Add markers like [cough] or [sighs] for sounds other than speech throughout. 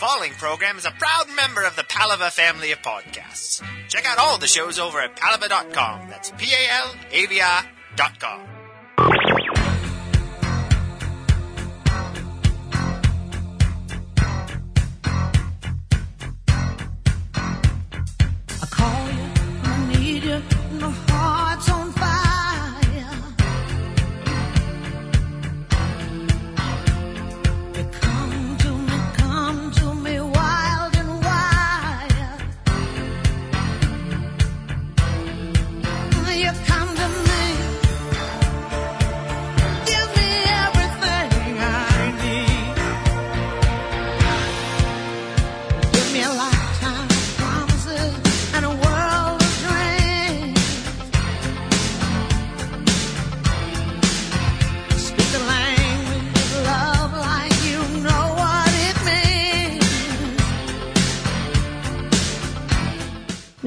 following program is a proud member of the Palava family of podcasts. Check out all the shows over at palava.com. That's P A L A V I dot.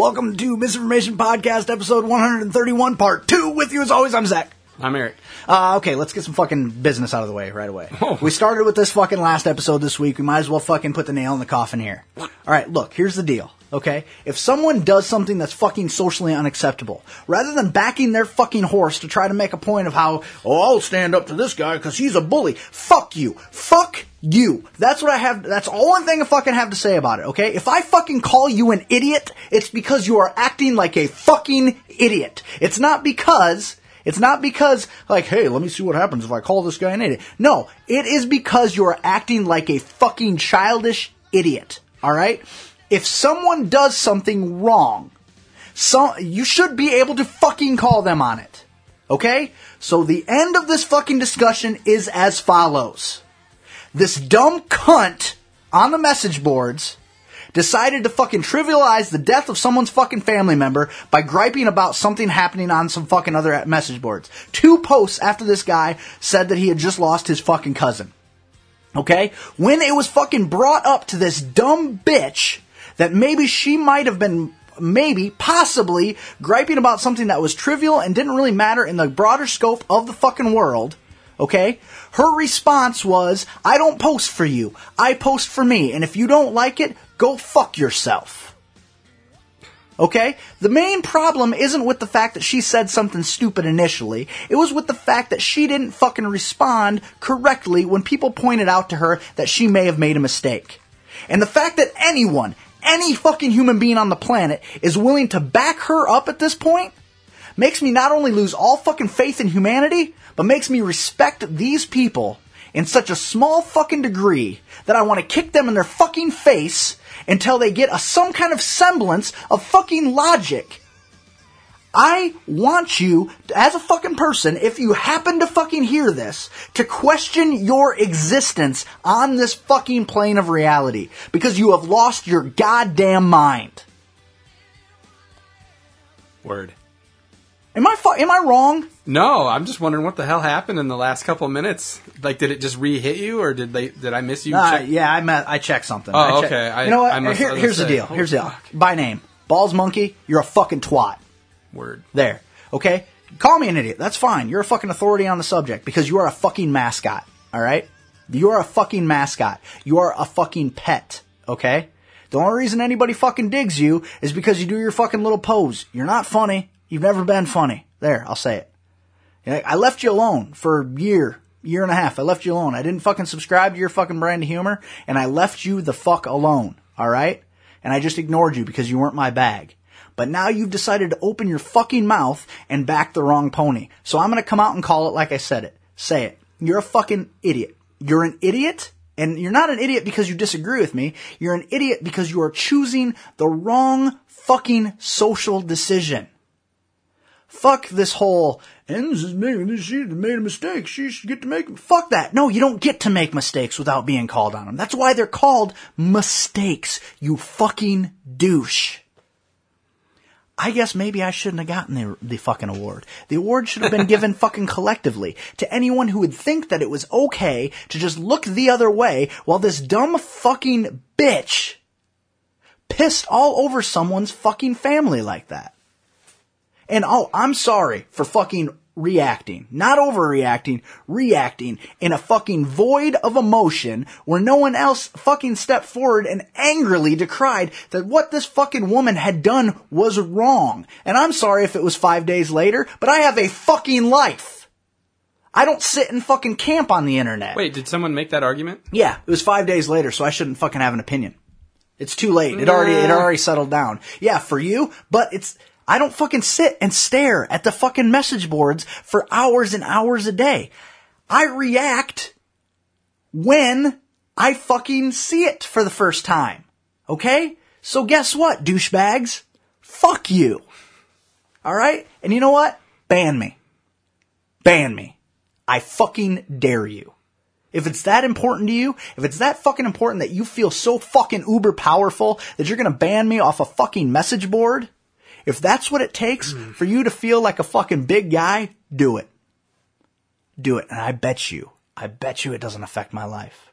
Welcome to Misinformation Podcast, episode 131, part two. With you as always, I'm Zach. I'm Eric. Uh, okay, let's get some fucking business out of the way right away. We started with this fucking last episode this week. We might as well fucking put the nail in the coffin here. All right, look, here's the deal. Okay, if someone does something that's fucking socially unacceptable, rather than backing their fucking horse to try to make a point of how, oh, I'll stand up to this guy because he's a bully. Fuck you. Fuck you. That's what I have. That's the only thing I fucking have to say about it. Okay, if I fucking call you an idiot, it's because you are acting like a fucking idiot. It's not because it's not because, like, hey, let me see what happens if I call this guy an idiot. No, it is because you're acting like a fucking childish idiot. Alright? If someone does something wrong, so, you should be able to fucking call them on it. Okay? So the end of this fucking discussion is as follows. This dumb cunt on the message boards decided to fucking trivialize the death of someone's fucking family member by griping about something happening on some fucking other message boards. Two posts after this guy said that he had just lost his fucking cousin. Okay? When it was fucking brought up to this dumb bitch that maybe she might have been maybe, possibly, griping about something that was trivial and didn't really matter in the broader scope of the fucking world, okay? Her response was, I don't post for you. I post for me. And if you don't like it, go fuck yourself. Okay? The main problem isn't with the fact that she said something stupid initially. It was with the fact that she didn't fucking respond correctly when people pointed out to her that she may have made a mistake. And the fact that anyone, any fucking human being on the planet is willing to back her up at this point makes me not only lose all fucking faith in humanity, but makes me respect these people in such a small fucking degree that I want to kick them in their fucking face until they get a, some kind of semblance of fucking logic. I want you, as a fucking person, if you happen to fucking hear this, to question your existence on this fucking plane of reality because you have lost your goddamn mind. Word. Am I fu- am I wrong? No, I'm just wondering what the hell happened in the last couple of minutes. Like, did it just re-hit you, or did they? Did I miss you? Uh, check- yeah, I met, I checked something. Oh, I checked- okay. I- you know what? I must- Here- here's the deal. Here's the deal. By name, Balls Monkey. You're a fucking twat. Word. There. Okay? Call me an idiot. That's fine. You're a fucking authority on the subject because you are a fucking mascot. Alright? You are a fucking mascot. You are a fucking pet. Okay? The only reason anybody fucking digs you is because you do your fucking little pose. You're not funny. You've never been funny. There, I'll say it. I left you alone for a year, year and a half. I left you alone. I didn't fucking subscribe to your fucking brand of humor, and I left you the fuck alone. Alright? And I just ignored you because you weren't my bag. But now you've decided to open your fucking mouth and back the wrong pony. So I'm gonna come out and call it like I said it. Say it. You're a fucking idiot. You're an idiot, and you're not an idiot because you disagree with me. You're an idiot because you are choosing the wrong fucking social decision. Fuck this whole, Enz is making, this she made a mistake, she should get to make, fuck that. No, you don't get to make mistakes without being called on them. That's why they're called mistakes, you fucking douche. I guess maybe I shouldn't have gotten the, the fucking award. The award should have been given [laughs] fucking collectively to anyone who would think that it was okay to just look the other way while this dumb fucking bitch pissed all over someone's fucking family like that. And oh, I'm sorry for fucking reacting. Not overreacting, reacting in a fucking void of emotion where no one else fucking stepped forward and angrily decried that what this fucking woman had done was wrong. And I'm sorry if it was five days later, but I have a fucking life. I don't sit and fucking camp on the internet. Wait, did someone make that argument? Yeah, it was five days later, so I shouldn't fucking have an opinion. It's too late. It already it already settled down. Yeah, for you, but it's I don't fucking sit and stare at the fucking message boards for hours and hours a day. I react when I fucking see it for the first time. Okay? So guess what, douchebags? Fuck you. Alright? And you know what? Ban me. Ban me. I fucking dare you. If it's that important to you, if it's that fucking important that you feel so fucking uber powerful that you're gonna ban me off a fucking message board, if that's what it takes for you to feel like a fucking big guy, do it. Do it. And I bet you, I bet you it doesn't affect my life.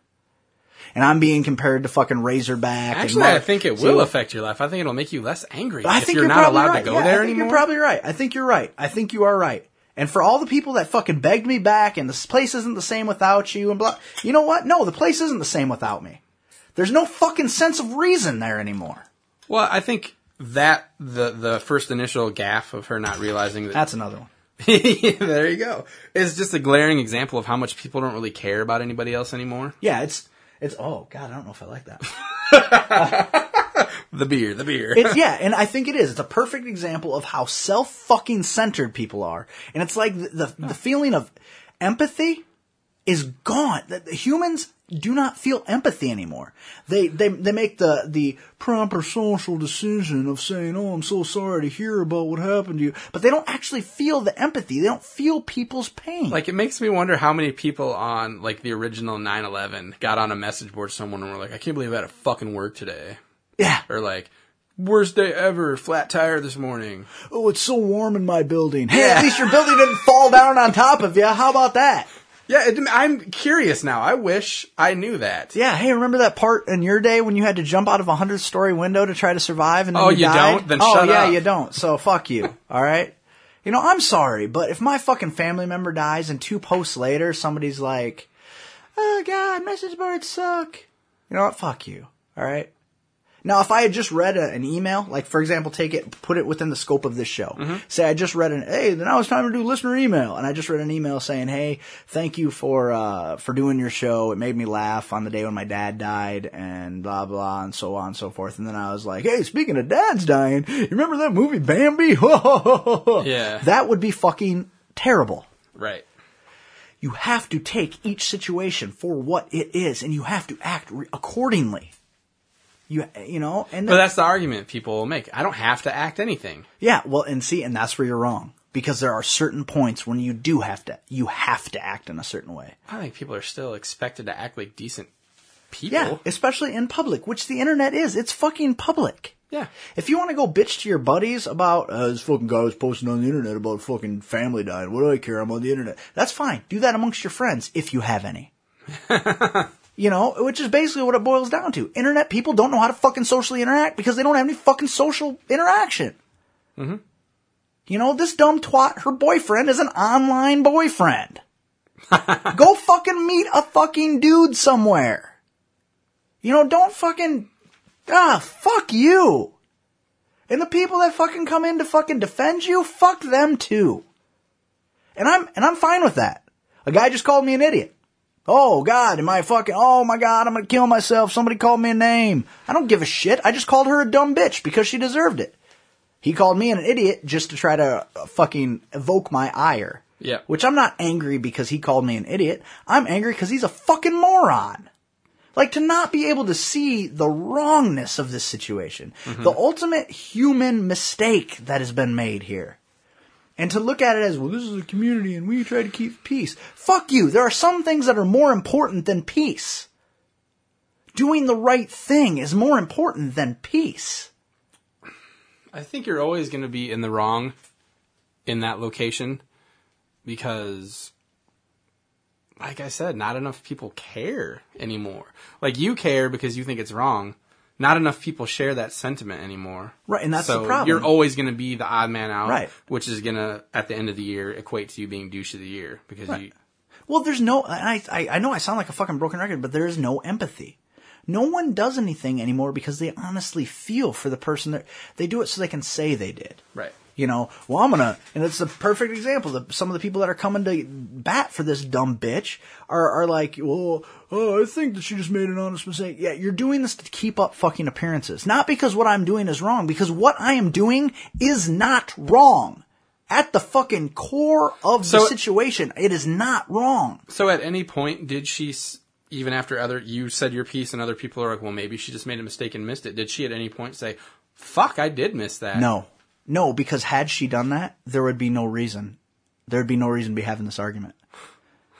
And I'm being compared to fucking Razorback. Actually, I think it will affect your life. I think it'll make you less angry I if think you're, you're, not allowed right. to go Yeah, there I think anymore. You're probably right. I think you're right. I think you are right. And for all the people that fucking begged me back and this place isn't the same without you and blah, you know what? No, the place isn't the same without me. There's no fucking sense of reason there anymore. well, I think that the the first initial gaffe of her not realizing that That's another one. [laughs] there you go It's just a glaring example of how much people don't really care about anybody else anymore. Yeah, it's it's oh god, I don't know if I like that. [laughs] The beer, the beer. It's yeah, and I think it is. It's a perfect example of how self fucking centered people are, and it's like the, the the feeling of empathy is gone. The, the humans do not feel empathy anymore. They they they make the the proper social decision of saying, "Oh, I'm so sorry to hear about what happened to you," but they don't actually feel the empathy. They don't feel people's pain. Like it makes me wonder how many people on like the original 9/11 got on a message board someone and were like, "I can't believe I had to fucking work today," yeah. or like, "Worst day ever, flat tire this morning." Oh, it's so warm in my building. Hey, at least your building didn't fall down on top of you. How about that? Yeah, it, I'm curious now. I wish I knew that. Yeah, hey, remember that part in your day when you had to jump out of a hundred story window to try to survive and then Oh, you, you don't? Then oh, yeah, up. you don't. So fuck you. [laughs] all right. You know, I'm sorry, but if my fucking family member dies and two posts later somebody's like, "Oh God, message boards suck," you know what? Fuck you. All right. Now, if I had just read a, an email, like for example, take it, put it within the scope of this show. Mm-hmm. Say I just read an, hey, then now it's time to do listener email, and I just read an email saying, hey, thank you for uh, for doing your show. It made me laugh on the day when my dad died, and blah blah, and so on and so forth. And then I was like, hey, speaking of dads dying, you remember that movie Bambi? [laughs] Yeah. that would be fucking terrible. Right. You have to take each situation for what it is, and you have to act re- accordingly. You you know, and But that's the argument people will make. I don't have to act anything. Yeah, well, and see, and that's where you're wrong because there are certain points when you do have to, you have to act in a certain way. I think people are still expected to act like decent people. Yeah, especially in public, which the internet is. It's fucking public. Yeah. If you want to go bitch to your buddies about uh, this fucking guy was posting on the internet about fucking family dying, what do I care? I'm on the internet. That's fine. Do that amongst your friends if you have any. [laughs] you know, which is basically what it boils down to. Internet people don't know how to fucking socially interact because they don't have any fucking social interaction. Mm-hmm. You know, this dumb twat, her boyfriend is an online boyfriend. [laughs] Go fucking meet a fucking dude somewhere. You know, don't fucking, ah, fuck you. And the people that fucking come in to fucking defend you, fuck them too. And I'm, and I'm fine with that. A guy just called me an idiot. Oh God, am I fucking, oh my God, I'm gonna kill myself. Somebody called me a name. I don't give a shit. I just called her a dumb bitch because she deserved it. He called me an idiot just to try to uh, fucking evoke my ire. Yeah. Which I'm not angry because he called me an idiot. I'm angry because he's a fucking moron. Like to not be able to see the wrongness of this situation. The ultimate human mistake that has been made here And to look at it as, well, this is a community and we try to keep peace. Fuck you. There are some things that are more important than peace. Doing the right thing is more important than peace. I think you're always going to be in the wrong in that location because, like I said, not enough people care anymore. Like you care because you think it's wrong. Not enough people share that sentiment anymore. Right, and that's so the problem. You're always going to be the odd man out, Right. Which is going to, at the end of the year, equate to you being douche of the year because you. Well, there's no, I, I, I know I sound like a fucking broken record, but there is no empathy. No one does anything anymore because they honestly feel for the person that they do it so they can say they did. Right. You know, well, I'm gonna, and it's a perfect example. That some of the people that are coming to bat for this dumb bitch are, are like, well, oh, I think that she just made an honest mistake. Yeah, you're doing this to keep up fucking appearances. Not because what I'm doing is wrong, because what I am doing is not wrong. At the fucking core of the So- situation, it is not wrong. So at any point, did she, even after other, you said your piece and other people are like, well, maybe she just made a mistake and missed it. Did she at any point say, fuck, I did miss that? No. No, because had she done that, there would be no reason. There would be no reason to be having this argument.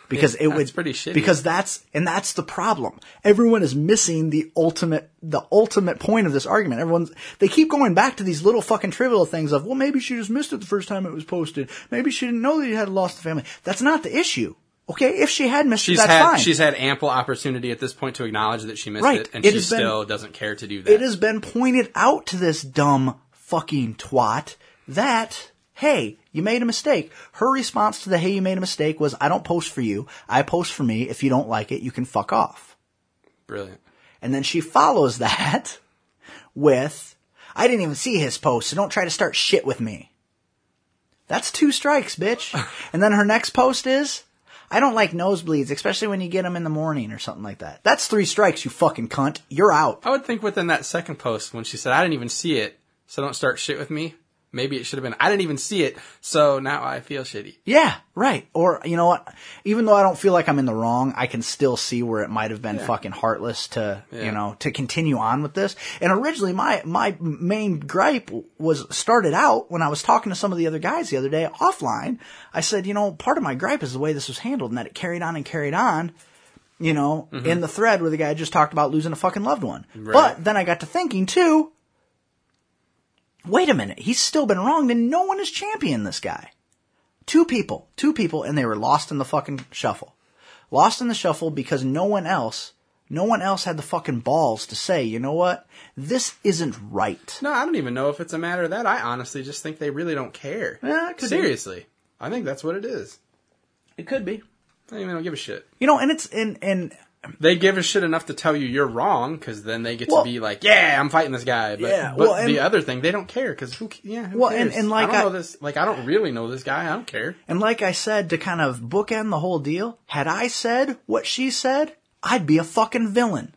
Because it that's would pretty shitty. Because that's and that's the problem. Everyone is missing the ultimate the ultimate point of this argument. Everyone's they keep going back to these little fucking trivial things of, well, maybe she just missed it the first time it was posted. Maybe she didn't know that you had lost the family. That's not the issue. Okay, if she had missed She's it, that's had fine. she's had ample opportunity at this point to acknowledge that she missed Right. it, and It she been- still doesn't care to do that. it has been pointed out to this dumb fucking twat that, hey, you made a mistake. Her response to the hey, you made a mistake was, I don't post for you. I post for me. If you don't like it, you can fuck off. Brilliant. And then she follows [laughs] that with, I didn't even see his post, so don't try to start shit with me. That's two strikes, bitch. [laughs] and then her next post is, I don't like nosebleeds, especially when you get them in the morning or something like that. That's three strikes, you fucking cunt. You're out. I would think within that second post when she said, "I didn't even see it, so don't start shit with me." Maybe it should have been, "I didn't even see it, so now I feel shitty." Yeah, right. Or you know what? Even though I don't feel like I'm in the wrong, I can still see where it might have been fucking heartless to Yeah. you know to continue on with this. And originally, my my main gripe was started out when I was talking to some of the other guys the other day offline. I said, you know, part of my gripe is the way this was handled, and that it carried on and carried on. You know, mm-hmm. in the thread where the guy just talked about losing a fucking loved one. But then I got to thinking too. Wait a minute, he's still been wronged, and no one has championed this guy. Two people, two people, and they were lost in the fucking shuffle. Lost in the shuffle because no one else, no one else had the fucking balls to say, you know what? This isn't right. No, I don't even know if it's a matter of that. I honestly just think they really don't care. Yeah, it could be. Seriously, I think that's what it is. It could be. They even don't give a shit. You know, and it's, and, and, They give a shit enough to tell you you're wrong because then they get Well- to be like, "Yeah, I'm fighting this guy." But, Yeah, but well, and- the other thing, they don't care because who? Yeah, who Well, and- and like I don't I- know this. Like I don't really know this guy. I don't care. and like I said, to kind of bookend the whole deal, had I said what she said, I'd be a fucking villain.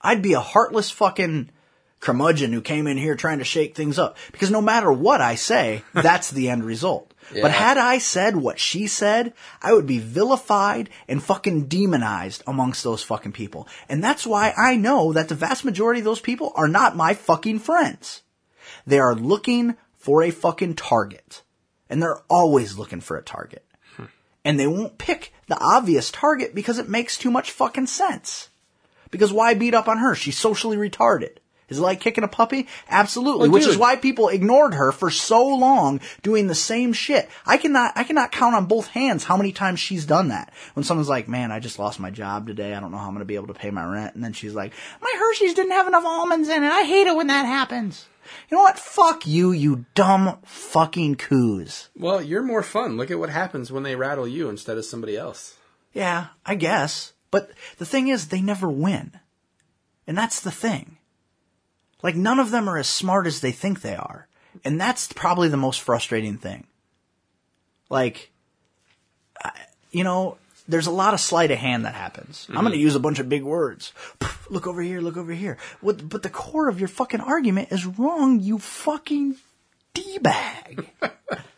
I'd be a heartless fucking curmudgeon who came in here trying to shake things up. Because no matter what I say, [laughs] that's the end result. Yeah. But had I said what she said, I would be vilified and fucking demonized amongst those fucking people. And that's why I know that the vast majority of those people are not my fucking friends. They are looking for a fucking target. And they're always looking for a target. And they won't pick the obvious target because it makes too much fucking sense. Because why beat up on her? She's socially retarded. Is it like kicking a puppy? Absolutely. Well, Which is why people ignored her for so long doing the same shit. I cannot, I cannot count on both hands how many times she's done that. When someone's like, man, I just lost my job today. I don't know how I'm going to be able to pay my rent. And then she's like, my Hershey's didn't have enough almonds in it. I hate it when that happens. You know what? Fuck you, you dumb fucking coos. Well, you're more fun. Look at what happens when they rattle you instead of somebody else. Yeah, I guess. But the thing is, they never win. And that's the thing. Like, none of them are as smart as they think they are. And that's probably the most frustrating thing. Like, I- you know, there's a lot of sleight of hand that happens. I'm going to mm-hmm. use a bunch of big words. Look over here, look over here. What, but the core of your fucking argument is wrong, you fucking D-bag. [laughs]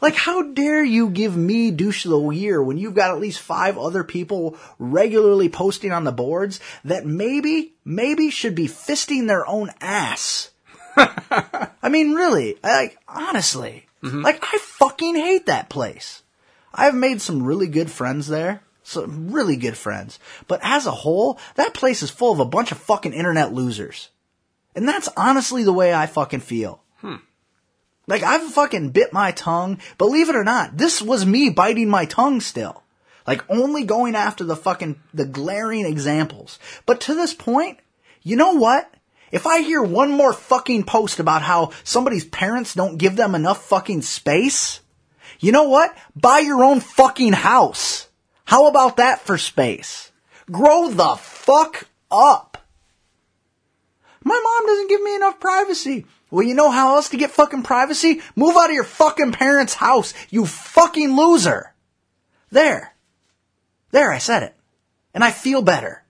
Like, how dare you give me douche of the year when you've got at least five other people regularly posting on the boards that maybe, maybe should be fisting their own ass? [laughs] I mean, really, like, honestly, mm-hmm. Like, I fucking hate that place. I've made some really good friends there. Some really good friends. But as a whole, that place is full of a bunch of fucking internet losers. And that's honestly the way I fucking feel. Like, I've fucking bit my tongue. Believe it or not, this was me biting my tongue still. Like, only going after the fucking, the glaring examples. But to this point, you know what? If I hear one more fucking post about how somebody's parents don't give them enough fucking space, you know what? Buy your own fucking house. How about that for space? Grow the fuck up. My mom doesn't give me enough privacy. Well, you know how else to get fucking privacy? Move out of your fucking parents' house, you fucking loser. There. There, I said it. And I feel better.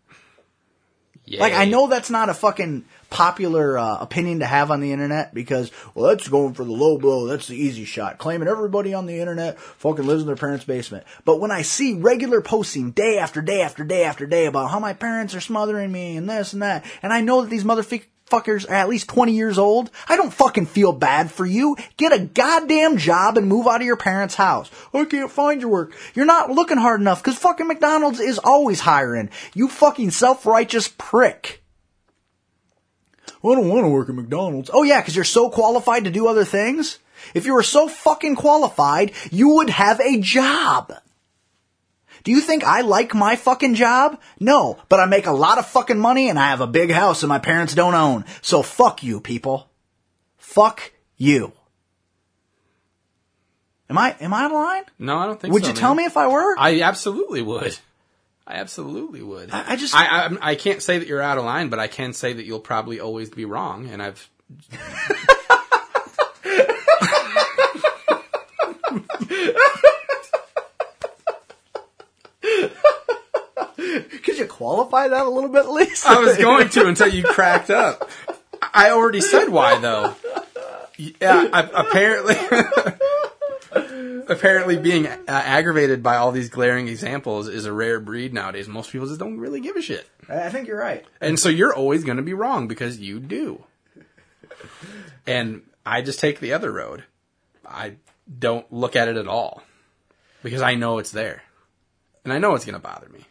Like, I know that's not a fucking popular uh, opinion to have on the internet because, well, that's going for the low blow. That's the easy shot. Claiming everybody on the internet fucking lives in their parents' basement. But when I see regular posting day after day after day after day about how my parents are smothering me and this and that, and I know that these motherfuckers are at least 20 years old, I don't fucking feel bad for you. Get a goddamn job and move out of your parents' house. I can't find your work. You're not looking hard enough because fucking McDonald's is always hiring. You fucking self-righteous prick. I don't want to work at McDonald's. Oh yeah, because you're so qualified to do other things? If you were so fucking qualified, you would have a job. Do you think I like my fucking job? No, but I make a lot of fucking money and I have a big house and my parents don't own. So fuck you, people. Fuck you. Am I, am I out of line? No, I don't think Would so, you tell me if I were? I absolutely would. I absolutely would. I- I just- I, I I can't say that you're out of line, but I can say that you'll probably always be wrong. And I've [laughs] [laughs] [laughs] Could you qualify that a little bit, at least? I was going to until you cracked up. I already said why though. Yeah, I, apparently. [laughs] Apparently, being uh, aggravated by all these glaring examples is a rare breed nowadays. Most people just don't really give a shit. I think you're right. And so you're always going to be wrong because you do. And I just take the other road. I don't look at it at all because I know it's there. And I know it's going to bother me.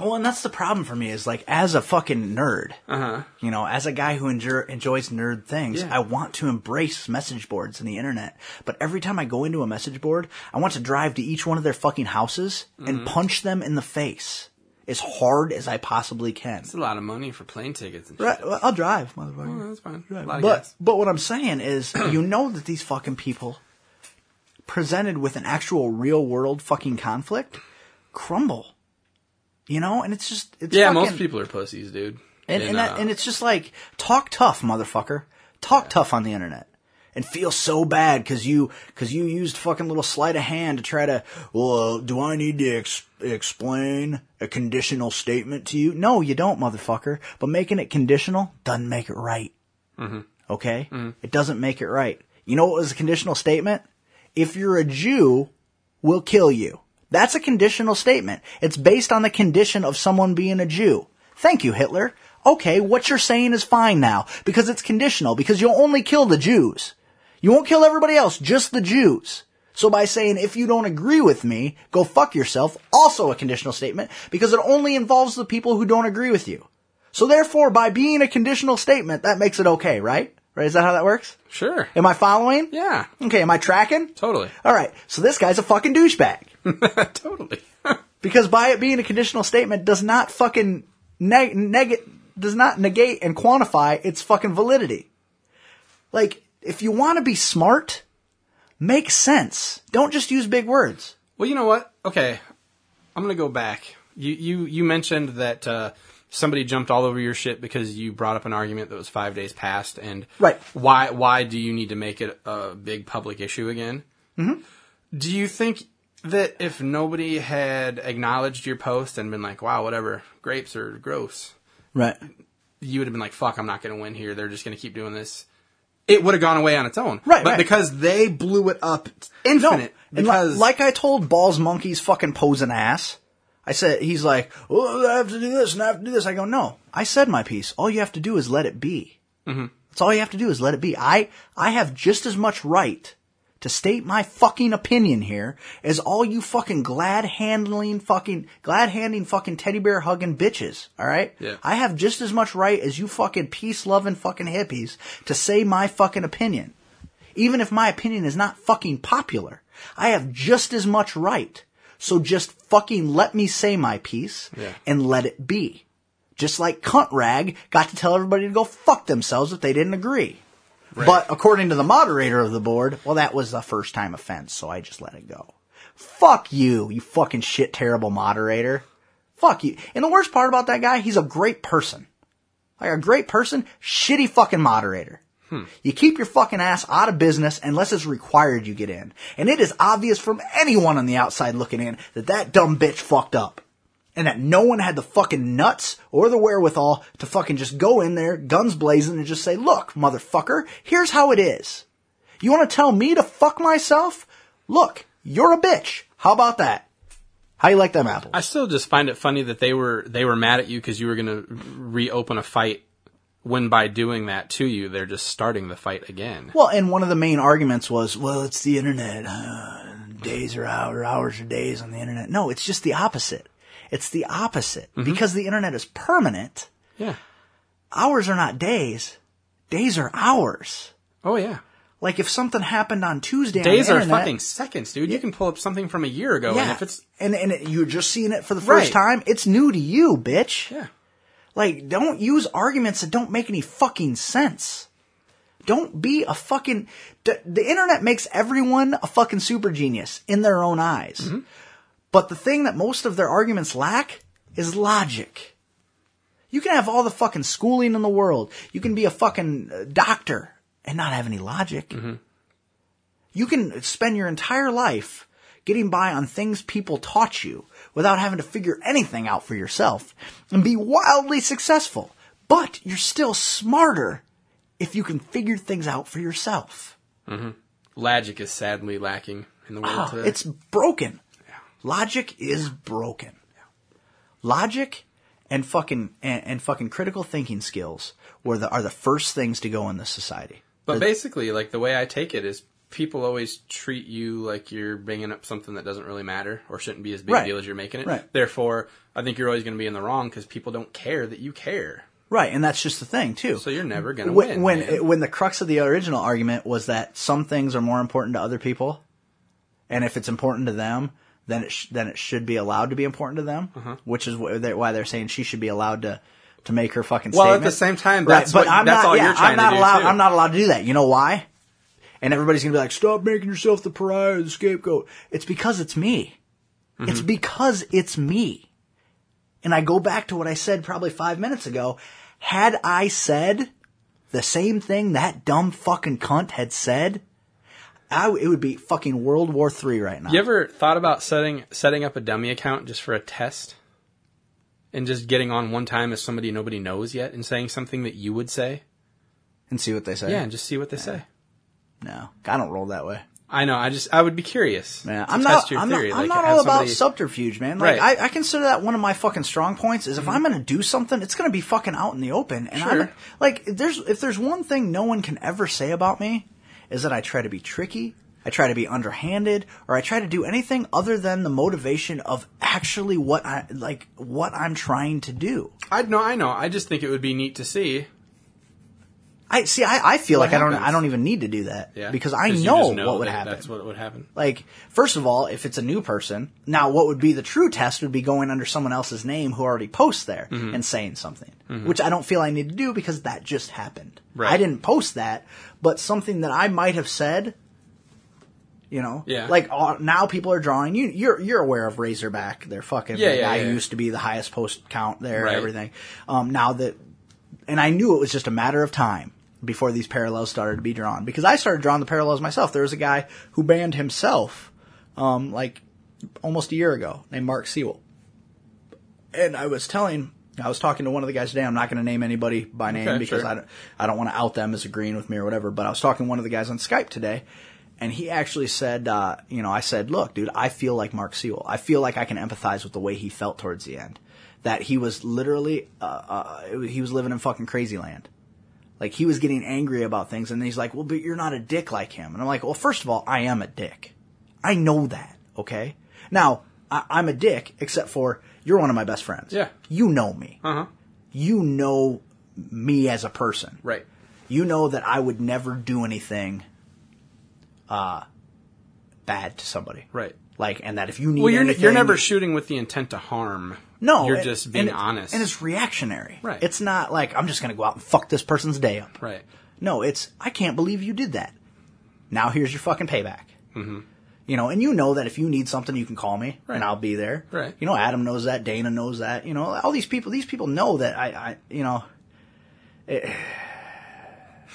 Well, and that's the problem for me is like as a fucking nerd, Uh-huh. you know, as a guy who enjoy, enjoys nerd things, Yeah. I want to embrace message boards and the internet. But every time I go into a message board, I want to drive to each one of their fucking houses Mm-hmm. and punch them in the face as hard as I possibly can. It's a lot of money for plane tickets and shit. Right, well, I'll drive, motherfucker. Oh, that's fine. Of But but what I'm saying is, [clears throat] you know that these fucking people, presented with an actual real world fucking conflict, crumble. You know, and it's just it's Yeah, fucking, most people are pussies, dude. and and, that, uh, and it's just like talk tough, motherfucker. Talk tough on the internet. And feel so bad because you because you used fucking little sleight of hand to try to. Well, do I need to ex- explain a conditional statement to you? No, you don't, motherfucker. But making it conditional doesn't make it right. Okay, it doesn't make it right. You know what was a conditional statement? If you're a Jew, we'll kill you. That's a conditional statement. It's based on the condition of someone being a Jew. Thank you, Hitler. Okay, what you're saying is fine now because it's conditional because you'll only kill the Jews. You won't kill everybody else, just the Jews. So by saying if you don't agree with me, go fuck yourself, also a conditional statement because it only involves the people who don't agree with you. So therefore, by being a conditional statement, that makes it okay, right? Right? Is that how that works? Sure. Am I following? Yeah, Okay, am I tracking? totally. All right. So this guy's a fucking douchebag [laughs] totally. [laughs] because by it being a conditional statement does not fucking neg- neg- does not negate and quantify its fucking validity. Like, if you want to be smart, make sense. Don't just use big words. well, you know what? Okay, I'm gonna go back. You you you mentioned that uh, somebody jumped all over your shit because you brought up an argument that was five days past, and Right. Why why do you need to make it a big public issue again? Mm-hmm. Do you think that if nobody had acknowledged your post and been like, "Wow, whatever, grapes are gross," Right. you would have been like, "Fuck, I'm not going to win here. They're just going to keep doing this." It would have gone away on its own, Right, But right. because they blew it up No. infinite, li- because like I told Balls Monkey's fucking posing ass, I said, he's like, oh, I have to do this and I have to do this. I go, no, I said my piece. All you have to do is let it be. Mm-hmm. That's all you have to do is let it be. I, I have just as much right to state my fucking opinion here as all you fucking glad handling fucking glad handing fucking teddy bear hugging bitches. All right. Yeah. I have just as much right as you fucking peace loving fucking hippies to say my fucking opinion. Even if my opinion is not fucking popular, I have just as much right. So just fucking let me say my piece Yeah. and let it be. Just like cunt rag got to tell everybody to go fuck themselves if they didn't agree. But according to the moderator of the board, well, that was a first time offense, so I just let it go. Fuck you, you fucking shit terrible moderator. Fuck you. And the worst part about that guy, he's a great person. Like a great person, shitty fucking moderator. Hmm. You keep your fucking ass out of business unless it's required you get in. And it is obvious from anyone on the outside looking in that that dumb bitch fucked up. And that no one had the fucking nuts or the wherewithal to fucking just go in there, guns blazing, and just say, look, motherfucker, here's how it is. You want to tell me to fuck myself? Look, you're a bitch. How about that? How you like them apples? I still just find it funny that they were they were mad at you because you were going to reopen a fight. When by doing that to you, they're just starting the fight again. Well, and one of the main arguments was, well, it's the internet. Uh, days are hours, hours are days on the internet. No, it's just the opposite. It's the opposite. Mm-hmm. Because the internet is permanent, Yeah. hours are not days. Days are hours. Oh yeah. Like if something happened on Tuesday Days on are internet, fucking seconds, dude. You can pull up something from a year ago, yeah, and if it's and, and it, you're just seeing it for the first Right. time, it's new to you, bitch. yeah, Like, don't use arguments that don't make any fucking sense. Don't be a fucking. The, the internet makes everyone a fucking super genius in their own eyes. Mm-hmm. But the thing that most of their arguments lack is logic. You can have all the fucking schooling in the world. You can be a fucking uh, doctor and not have any logic. You can spend your entire life getting by on things people taught you without having to figure anything out for yourself and be wildly successful. But you're still smarter if you can figure things out for yourself. logic is sadly lacking in the world Ah, today. it's broken. Logic is broken. Logic and fucking and, and fucking critical thinking skills were the are the first things to go in this society. But basically, like the way I take it is, people always treat you like you're bringing up something that doesn't really matter or shouldn't be as big Right. a deal as you're making it. Right. Therefore, I think you're always going to be in the wrong because people don't care that you care. Right, and that's just the thing too. So you're never going to win. when, man. when the crux of the original argument was that some things are more important to other people, and if it's important to them, then it sh- then it should be allowed to be important to them, Uh-huh. which is wh- they're- why they're saying she should be allowed to to make her fucking Well, at the same time, right? that's But what- I'm that's not. all yeah, you're trying I'm not to do, allowed. too. I'm not allowed to do that. You know why? And everybody's gonna be like, "Stop making yourself the pariah, the scapegoat." It's because it's me. Mm-hmm. It's because it's me. And I go back to what I said probably five minutes ago. Had I said the same thing that dumb fucking cunt had said, I, it would be fucking World War Three right now. you ever thought about setting setting up a dummy account just for a test, and just getting on one time as somebody nobody knows yet and saying something that you would say? and see what they say. Yeah, and just see what they say. No, I don't roll that way. I know. I just I would be curious. Yeah, to I'm test not. your I'm theory. not, I'm like, not all about subterfuge, man. Like Right. Mm-hmm. I, I consider that one of my fucking strong points. Is if I'm going to do something, it's going to be fucking out in the open. And Sure. I'm like, there's if there's one thing no one can ever say about me, is that I try to be tricky. I try to be underhanded, or I try to do anything other than the motivation of actually what I like, what I'm trying to do. I know. I know. I just think it would be neat to see. I see. I, I feel What like I don't. I don't even need to do that Yeah, because I you know, what would happen. That's what would happen. Like, first of all, if it's a new person, now what would be the true test would be going under someone else's name who already posts there Mm-hmm. and saying something, which I don't feel I need to do because that just happened. Right. I didn't post that, but something that I might have said, you know, Yeah. like uh, now people are drawing you. You're you're aware of Razorback? They're fucking Yeah, the yeah, guy yeah. who used to be the highest post count there, Right. everything. Um, now that, and I knew it was just a matter of time before these parallels started to be drawn because I started drawing the parallels myself. There was a guy who banned himself, um, like almost a year ago, named Mark Sewell, and I was telling. I was talking to one of the guys today. I'm not going to name anybody by name Okay, because sure. I don't, I don't want to out them as agreeing with me or whatever. But I was talking to one of the guys on Skype today, and he actually said, uh, you know, I said, look, dude, I feel like Mark Sewell. I feel like I can empathize with the way he felt towards the end. That he was literally, uh, uh, he was living in fucking crazy land. Like he was getting angry about things, and he's like, "Well, but you're not a dick like him." And I'm like, "Well, first of all, I am a dick. I know that. Okay. Now I, I'm a dick, except for you're one of my best friends. Yeah. You know me. Uh huh. You know me as a person. Right. You know that I would never do anything, uh, bad to somebody. Right. Like, and that if you need, Well, you're anything, you're never shooting with the intent to harm. No, you're and- just being and it- honest. and it's reactionary. Right. It's not like I'm just going to go out and fuck this person's day up. right. No, it's I can't believe you did that. Now here's your fucking payback. Mm-hmm. You know, and you know that if you need something, you can call me Right. and I'll be there. Right. You know, Adam knows that. Dana knows that. You know, all these people. These people know that I. I you know. it-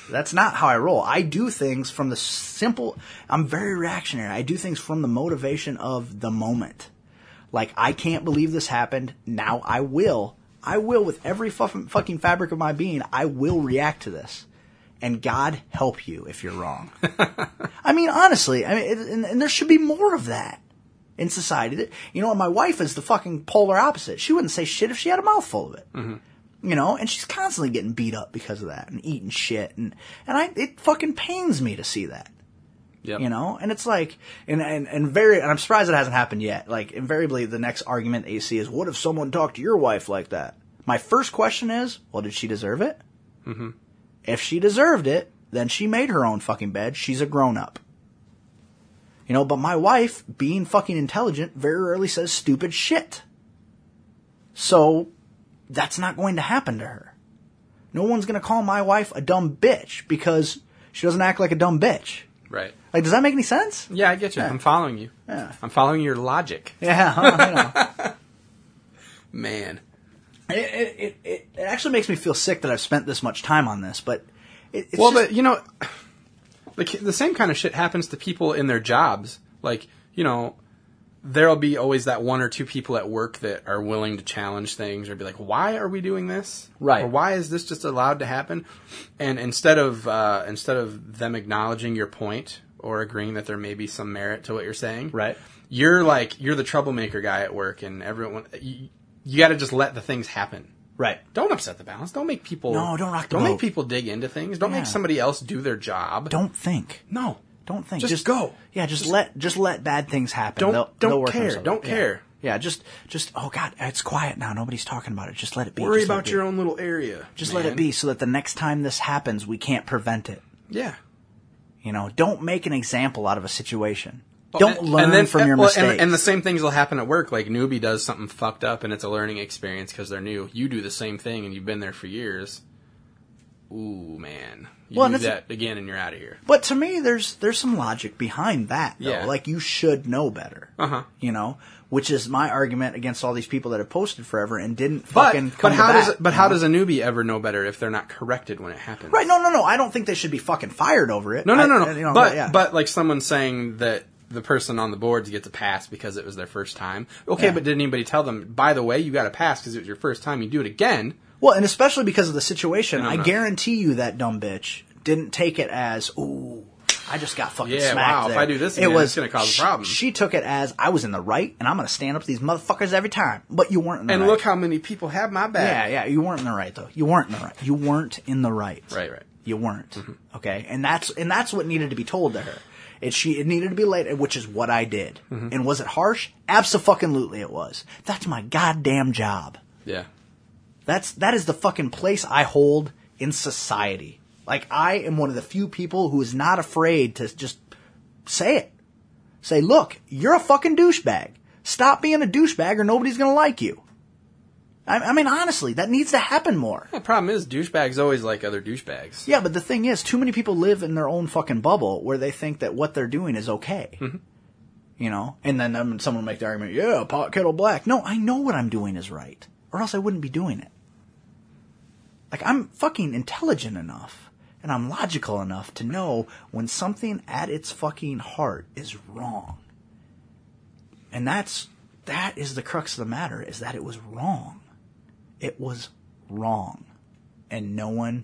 that's not how I roll. I do things from the simple. I'm very reactionary. I do things from the motivation of the moment. Like I can't believe this happened. Now I will. I will with every fucking fucking fabric of my being. I will react to this. And God help you if you're wrong. [laughs] I mean, honestly, I mean, it, and, and there should be more of that in society. You know, my wife is the fucking polar opposite. She wouldn't say shit if she had a mouthful of it. You know, and she's constantly getting beat up because of that and eating shit, and and I it fucking pains me to see that. Yep. You know, and it's like, and, and, and very, and I'm surprised it hasn't happened yet. Like, invariably, the next argument that you see is, what if someone talked to your wife like that? My first question is, well, did she deserve it? Mm-hmm. If she deserved it, then she made her own fucking bed. She's a grown up. You know, but my wife, being fucking intelligent, very rarely says stupid shit. So, that's not going to happen to her. No one's going to call my wife a dumb bitch because she doesn't act like a dumb bitch. Right. Like, does that make any sense? Yeah, I get you. I'm following you. Yeah. I'm following your logic. Yeah, [laughs] you know. [laughs] Man. It, it, it, it, actually makes me feel sick that I've spent this much time on this, but it, it's well, just- but you know, [sighs] the the same kind of shit happens to people in their jobs. Like, you know, there'll be always that one or two people at work that are willing to challenge things or be like, "Why are we doing this? Right. Or why is this just allowed to happen?" And instead of uh, instead of them acknowledging your point or agreeing that there may be some merit to what you're saying, Right. You're like you're the troublemaker guy at work, and everyone you, you got to just let the things happen. right. Don't upset the balance. Don't make people. No, don't rock the Don't boat. make people dig into things. Don't Yeah. make somebody else do their job. Don't think. No. Don't think. Just go. Yeah, just let just let bad things happen. Don't- They'll- don't they'll work care. themselves Don't. Yeah. care. Yeah, just just oh god, it's quiet now. Nobody's talking about it. Just let it be. Worry Just let about it your own little area. Just let it man. be, so that the next time this happens, we can't prevent it. Yeah. You know, don't make an example out of a situation. Don't And- learn and then, from your well, mistakes. And, and the same things will happen at work. Like newbie does something fucked up, and it's a learning experience because they're new. You do the same thing, and you've been there for years. Ooh, man. You Well, do that again, and you're out of here. But to me, there's there's some logic behind that. Though. Yeah. Like you should know better. Uh huh. You know, which is my argument against all these people that have posted forever and didn't But fucking but come to how does bat, it, but how know? does a newbie ever know better if they're not corrected when it happens? Right? No, no, no. I don't think they should be fucking fired over it. No, no, no, no. you know, but yeah. but like someone saying that the person on the boards gets a pass because it was their first time. Okay, Yeah. but did anybody tell them? By the way, you got a pass because it was your first time. You do it again. well, and especially because of the situation, No, I no. guarantee you that dumb bitch didn't take it as ooh. I just got fucking Yeah, smacked. wow, if. I do this it was it's gonna cause a problem. She took it as I was in the right, and I'm going to stand up to these motherfuckers every time. But you weren't in the And right. look how many people have my back. yeah, yeah. you weren't in the right though. You weren't in the right. You weren't in the right. Right, right. You weren't. Mm-hmm. Okay, and that's and that's what needed to be told to her. It she it needed to be late, which is what I did. Mm-hmm. And was it harsh? Absolutely, it was. That's my goddamn job. Yeah. That's that is the fucking place I hold in society. Like I am one of the few people who is not afraid to just say it. Say, look, you're a fucking douchebag. Stop being a douchebag, or nobody's gonna like you. I, I mean, honestly, that needs to happen more. The problem is douchebags always like other douchebags. Yeah, but the thing is, too many people live in their own fucking bubble where they think that what they're doing is okay. You know, and then um, someone will make the argument, "Yeah, pot kettle black." No, I know what I'm doing is right, or else I wouldn't be doing it. Like I'm fucking intelligent enough, and I'm logical enough to know when something at its fucking heart is wrong. And that's that is the crux of the matter: is that it was wrong. It was wrong, and no one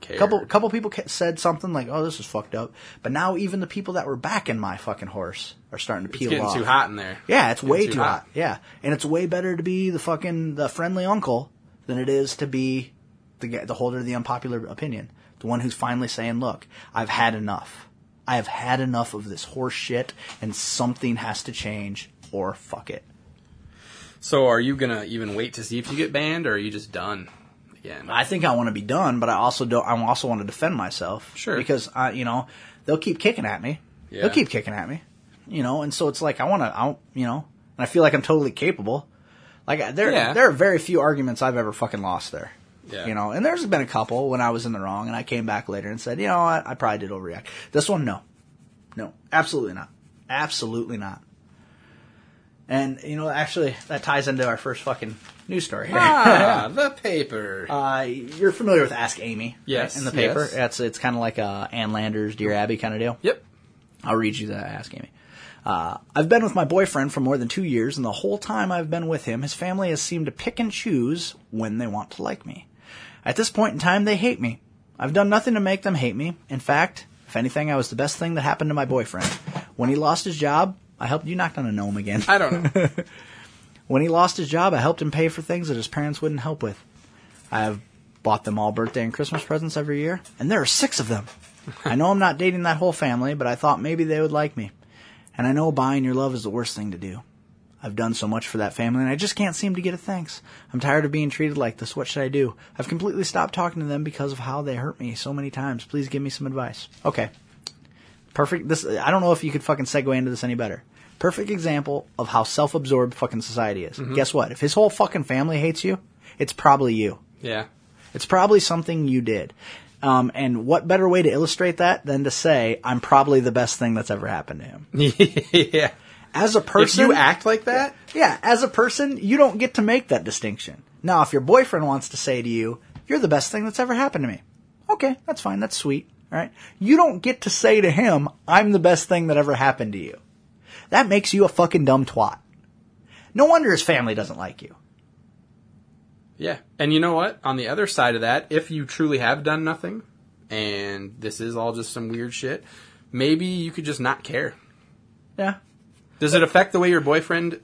Cared. couple couple people said something like, "Oh, this is fucked up," but now even the people that were backing my fucking horse are starting to It's peel getting off. too hot in there. Yeah, it's Getting way too hot. Yeah, and it's way better to be the fucking the friendly uncle than it is to be the the holder of the unpopular opinion, the one who's finally saying, "Look, I've had enough. I have had enough of this horse shit, and something has to change, or fuck it." So are you gonna even wait to see if you get banned, or are you just done again? I think I want to be done, but I also don't. I also want to defend myself. Sure. Because I, you know, they'll keep kicking at me. Yeah. They'll keep kicking at me. You know, and so it's like I want to. I, you know, and I feel like I'm totally capable. Like there, Yeah. there are very few arguments I've ever fucking lost there. Yeah. You know, and there's been a couple when I was in the wrong, and I came back later and said, you know, what, I probably did overreact. This one, no, no, absolutely not, absolutely not. And you know, actually, that ties into our first fucking news story here. [laughs] ah, the paper. Uh, you're familiar with Ask Amy, Yes, right, in the paper. yes. It's it's kind of like a Ann Landers, Dear Abby kind of deal. yep. I'll read you the Ask Amy. Uh, I've been with my boyfriend for more than two years, and the whole time I've been with him, his family has seemed to pick and choose when they want to like me. At this point in time, they hate me. I've done nothing to make them hate me. In fact, if anything, I was the best thing that happened to my boyfriend. When he lost his job, I helped you knock on a gnome again. I don't know. [laughs] When he lost his job, I helped him pay for things that his parents wouldn't help with. I have bought them all birthday and Christmas presents every year, and there are six of them. I know I'm not dating that whole family, but I thought maybe they would like me. And I know buying your love is the worst thing to do. I've done so much for that family, and I just can't seem to get a thanks. I'm tired of being treated like this. What should I do? I've completely stopped talking to them because of how they hurt me so many times. Please give me some advice. Okay. Perfect. This I don't know if you could fucking segue into this any better. Perfect example of how self-absorbed fucking society is. Guess what? If his whole fucking family hates you, it's probably you. yeah. It's probably something you did. Um, and what better way to illustrate that than to say, I'm probably the best thing that's ever happened to him. [laughs] yeah. As a If person, you act like that, yeah, as a person, you don't get to make that distinction. Now, if your boyfriend wants to say to you, you're the best thing that's ever happened to me. Okay, that's fine. That's sweet. Right. You don't get to say to him, I'm the best thing that ever happened to you. That makes you a fucking dumb twat. No wonder his family doesn't like you. Yeah. And you know what? On the other side of that, if you truly have done nothing and this is all just some weird shit, maybe you could just not care. Yeah. Does it affect the way your boyfriend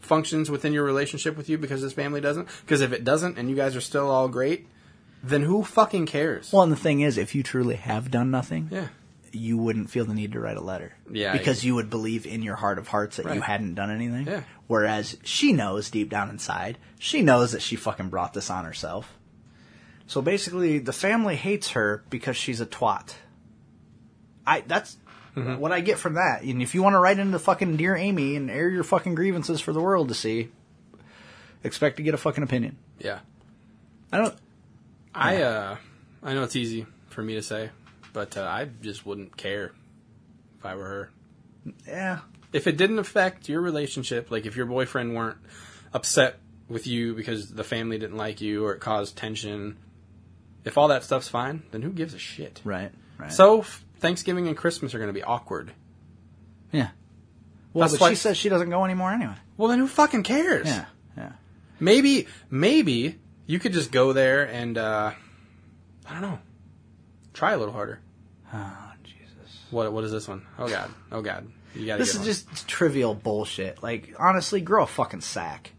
functions within your relationship with you because his family doesn't? Because if it doesn't and you guys are still all great, then who fucking cares? Well, and the thing is, if you truly have done nothing, yeah. you wouldn't feel the need to write a letter. Yeah, Because you would believe in your heart of hearts that you hadn't done anything. Yeah. Whereas she knows deep down inside, she knows that she fucking brought this on herself. So basically, the family hates her because she's a twat. I that's Mm-hmm. what I get from that. And if you want to write into fucking dear Amy and air your fucking grievances for the world to see, expect to get a fucking opinion. Yeah. I don't. I uh I know it's easy for me to say, but uh, I just wouldn't care if I were her. Yeah. If it didn't affect your relationship, like if your boyfriend weren't upset with you because the family didn't like you or it caused tension, if all that stuff's fine, then who gives a shit? Right. Right. So Thanksgiving and Christmas are going to be awkward. yeah. Well, That's but why- she says she doesn't go anymore anyway. Well, then who fucking cares? Yeah. Yeah. Maybe, maybe you could just go there and uh, I don't know, try a little harder. Oh Jesus. What? What is this one? Oh god. Oh god. You gotta. This is one. just trivial bullshit. Like, honestly, grow a fucking sack.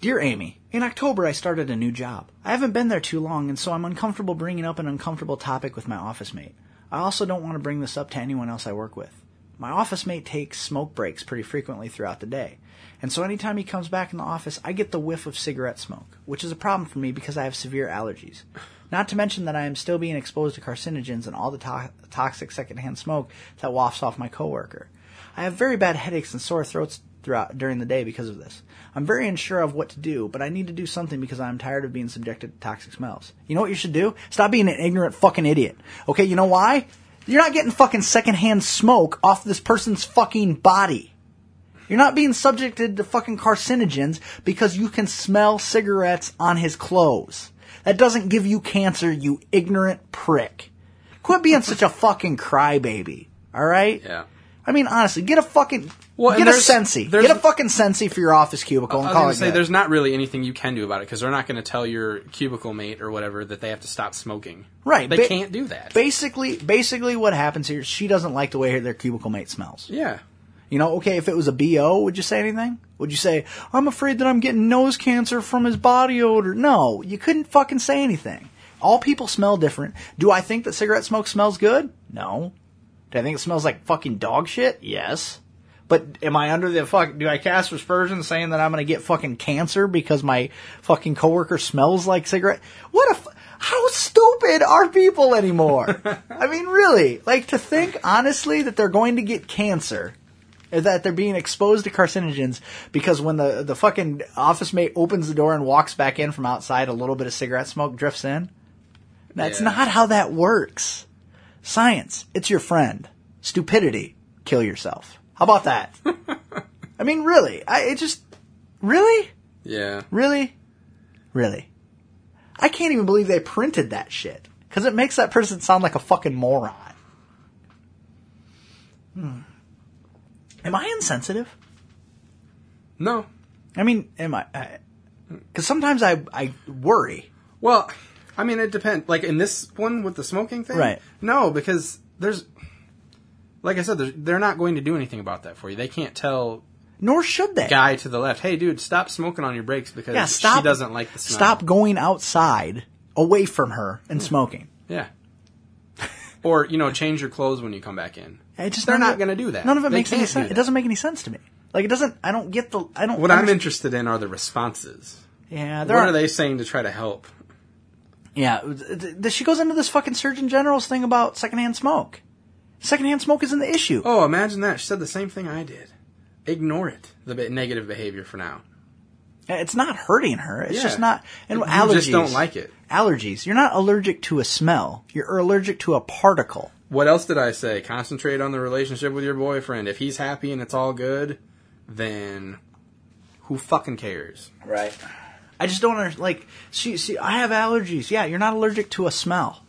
Dear Amy, in October I started a new job. I haven't been there too long, and so I'm uncomfortable bringing up an uncomfortable topic with my office mate. I also don't want to bring this up to anyone else I work with. My office mate takes smoke breaks pretty frequently throughout the day, and so anytime he comes back in the office, I get the whiff of cigarette smoke, which is a problem for me because I have severe allergies. Not to mention that I am still being exposed to carcinogens and all the to- toxic secondhand smoke that wafts off my coworker. I have very bad headaches and sore throats throughout during the day because of this. I'm very unsure of what to do, but I need to do something because I'm tired of being subjected to toxic smells. You know what you should do? Stop being an ignorant fucking idiot. Okay, you know why? You're not getting fucking secondhand smoke off this person's fucking body. You're not being subjected to fucking carcinogens because you can smell cigarettes on his clothes. That doesn't give you cancer, you ignorant prick. Quit being such a [laughs] fucking crybaby. Alright? Yeah. I mean, honestly, get a fucking Well, get a Scentsy. Get a fucking Scentsy for your office cubicle I and was call going it to say, good. there's not really anything you can do about it because they're not going to tell your cubicle mate or whatever that they have to stop smoking. Right, They ba- can't do that. Basically, basically, what happens here? She doesn't like the way their cubicle mate smells. yeah. You know, okay, if it was a BO, would you say anything? Would you say, I'm afraid that I'm getting nose cancer from his body odor? No, you couldn't fucking say anything. All people smell different. Do I think that cigarette smoke smells good? No. Do I think it smells like fucking dog shit? Yes. But am I under the fuck? Do I cast aspersions saying that I'm gonna get fucking cancer because my fucking coworker smells like cigarette? What a f- how stupid are people anymore? [laughs] I mean, really, like to think honestly that they're going to get cancer, or that they're being exposed to carcinogens because when the the fucking office mate opens the door and walks back in from outside, a little bit of cigarette smoke drifts in. That's Yeah. not how that works. Science, it's your friend. Stupidity, kill yourself. How about that? [laughs] I mean, really, I it just really, Yeah. really, really. I can't even believe they printed that shit because it makes that person sound like a fucking moron. Hmm. Am I insensitive? No. I mean, am I? Because sometimes I I worry. Well, I mean, it depends. Like in this one with the smoking thing, Right. No, because there's, like I said, they're not going to do anything about that for you. They can't tell Nor should they. guy to the left, "Hey, dude, stop smoking on your brakes because yeah, stop. she doesn't like the smell." Stop going outside away from her and hmm. smoking. Yeah. [laughs] or you know, change your clothes when you come back in. It just They're not going to do that. None of it They makes any can't do sense. It that. doesn't make any sense to me. Like it doesn't. I don't get the. I don't. What I'm understand- interested in are the responses. Yeah, there What are, they saying to try to help? Yeah, th- th- she goes into this fucking Surgeon General's thing about secondhand smoke. Secondhand smoke isn't the issue. Oh, imagine that. She said the same thing I did. Ignore it. The be- negative behavior for now. Uh, it's not hurting her. It's Yeah. just not. And You allergies. just don't like it. Allergies. You're not allergic to a smell. You're allergic to a particle. What else did I say? Concentrate on the relationship with your boyfriend. If he's happy and it's all good, then who fucking cares? Right. I just don't understand. Like, see, see, I have allergies. Yeah, you're not allergic to a smell.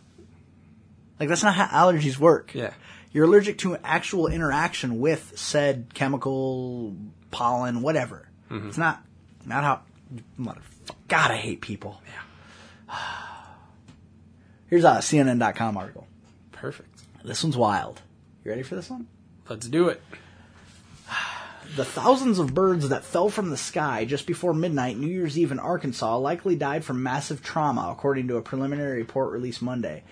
Like, that's not how allergies work. Yeah. You're allergic to actual interaction with said chemical, pollen, whatever. Mm-hmm. It's not, not how, motherfucker. God, I hate people. Yeah. [sighs] Here's a CNN.com article. Perfect. This one's wild. You ready for this one? Let's do it. [sighs] The thousands of birds that fell from the sky just before midnight New Year's Eve in Arkansas likely died from massive trauma, according to a preliminary report released Monday.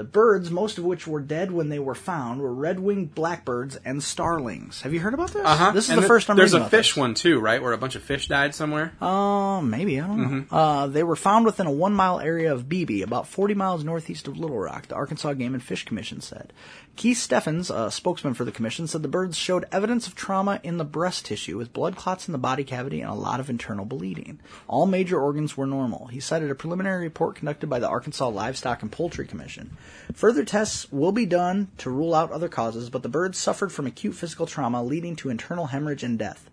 The birds, most of which were dead when they were found, were red-winged blackbirds and starlings. Have you heard about this? Uh-huh. This is And the th- first I'm There's a fish this. one too, right? Where a bunch of fish died somewhere. Uh, maybe I don't know. Mm-hmm. Uh, they were found within a one-mile area of Beebe, about 40 miles northeast of Little Rock. The Arkansas Game and Fish Commission said. Keith Stephens, a spokesman for the commission, said the birds showed evidence of trauma in the breast tissue, with blood clots in the body cavity and a lot of internal bleeding. All major organs were normal. He cited a preliminary report conducted by the Arkansas Livestock and Poultry Commission. Further tests will be done to rule out other causes, but the birds suffered from acute physical trauma leading to internal hemorrhage and death.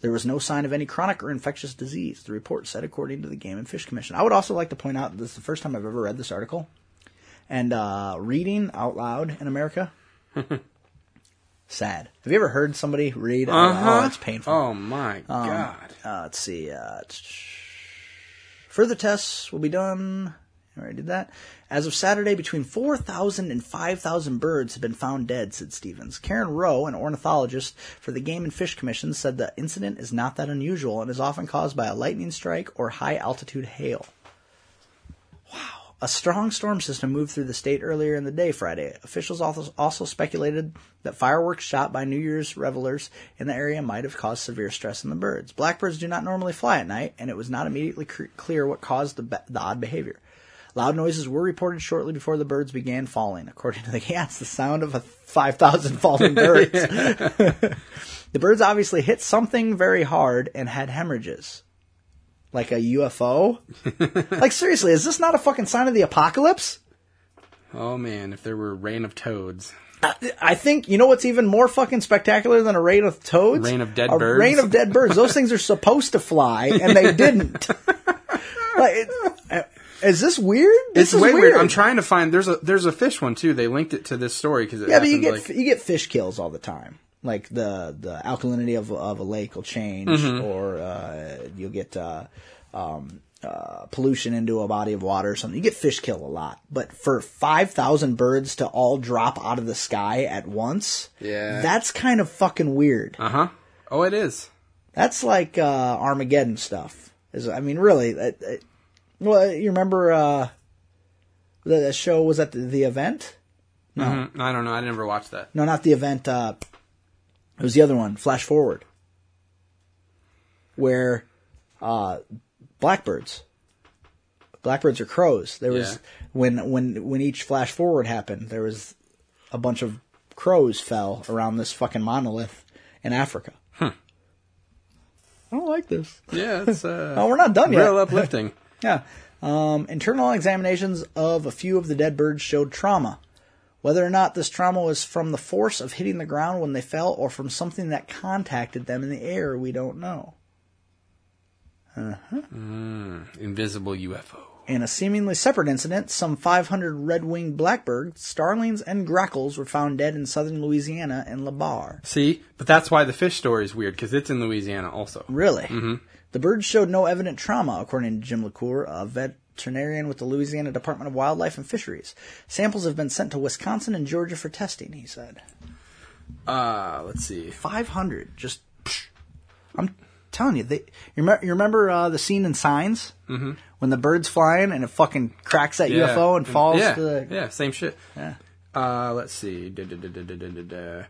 There was no sign of any chronic or infectious disease, the report said, according to the Game and Fish Commission. I would also like to point out that this is the first time I've ever read this article. And uh, reading out loud in America, [laughs] sad. Have you ever heard somebody read? loud? Oh, it's painful. Oh my Um, god. Uh, let's see. Uh, further tests will be done. I already did that. As of Saturday, between 4,000 and 5,000 birds have been found dead, said Stephens. Karen Rowe, an ornithologist for the Game and Fish Commission, said the incident is not that unusual and is often caused by a lightning strike or high altitude hail. Wow. A strong storm system moved through the state earlier in the day Friday. Officials also, speculated that fireworks shot by New Year's revelers in the area might have caused severe stress in the birds. Blackbirds do not normally fly at night, and it was not immediately clear what caused the, be- the odd behavior. Loud noises were reported shortly before the birds began falling. According to the cats, the sound of a 5,000 [laughs] falling birds. [laughs] [laughs] the birds obviously hit something very hard and had hemorrhages. Like a UFO? [laughs] like seriously, is this not a fucking sign of the apocalypse? Oh man, if there were rain of toads. I think you know what's even more fucking spectacular than a rain of toads? Rain of dead a birds? rain of dead birds. Those things are supposed to fly, and they didn't. [laughs] like, it, uh, is this weird? This It's is way weird. weird. I'm trying to find. There's a there's a fish one too. They linked it to this story because Yeah, but you get you get fish kills all the time. Like the the alkalinity of of a lake will change, Mm-hmm. or uh, you'll get uh, um, uh, pollution into a body of water or something, you get fish kill a lot. But for 5,000 birds to all drop out of the sky at once, Yeah. that's kind of fucking weird. Uh huh. Oh, it is. That's like uh, Armageddon stuff. Is I mean, really? It, it, well, you remember uh, the, the show was at the, the event? Mhm. I don't know. I never watched that. No, not the event. Uh, it was the other one, Flash Forward, where uh, blackbirds, blackbirds are crows. There was Yeah. when when when each Flash Forward happened, there was a bunch of crows fell around this fucking monolith in Africa. I don't like this. Yeah, it's uh, [laughs] Oh, we're not done yet. real uplifting. [laughs] Yeah. Um, internal examinations of a few of the dead birds showed trauma. Whether or not this trauma was from the force of hitting the ground when they fell or from something that contacted them in the air, we don't know. Huh. Invisible UFO. In a seemingly separate incident, some 500 red-winged blackbirds, starlings, and grackles were found dead in southern Louisiana in Labarre. See, but that's why the fish story is weird because it's in Louisiana also. Really? Mm-hmm. The birds showed no evident trauma, according to Jim LaCour, a veterinarian with the Louisiana Department of Wildlife and Fisheries. Samples have been sent to Wisconsin and Georgia for testing, he said. Uh, let's see. 500. Just, psh. I'm telling you, they, you remember, you remember uh, the scene in Signs? Mm-hmm. When the bird's flying and it fucking cracks that Yeah. UFO and falls yeah, to the. Yeah, same shit. Yeah. Uh, let's see. Da, da, da.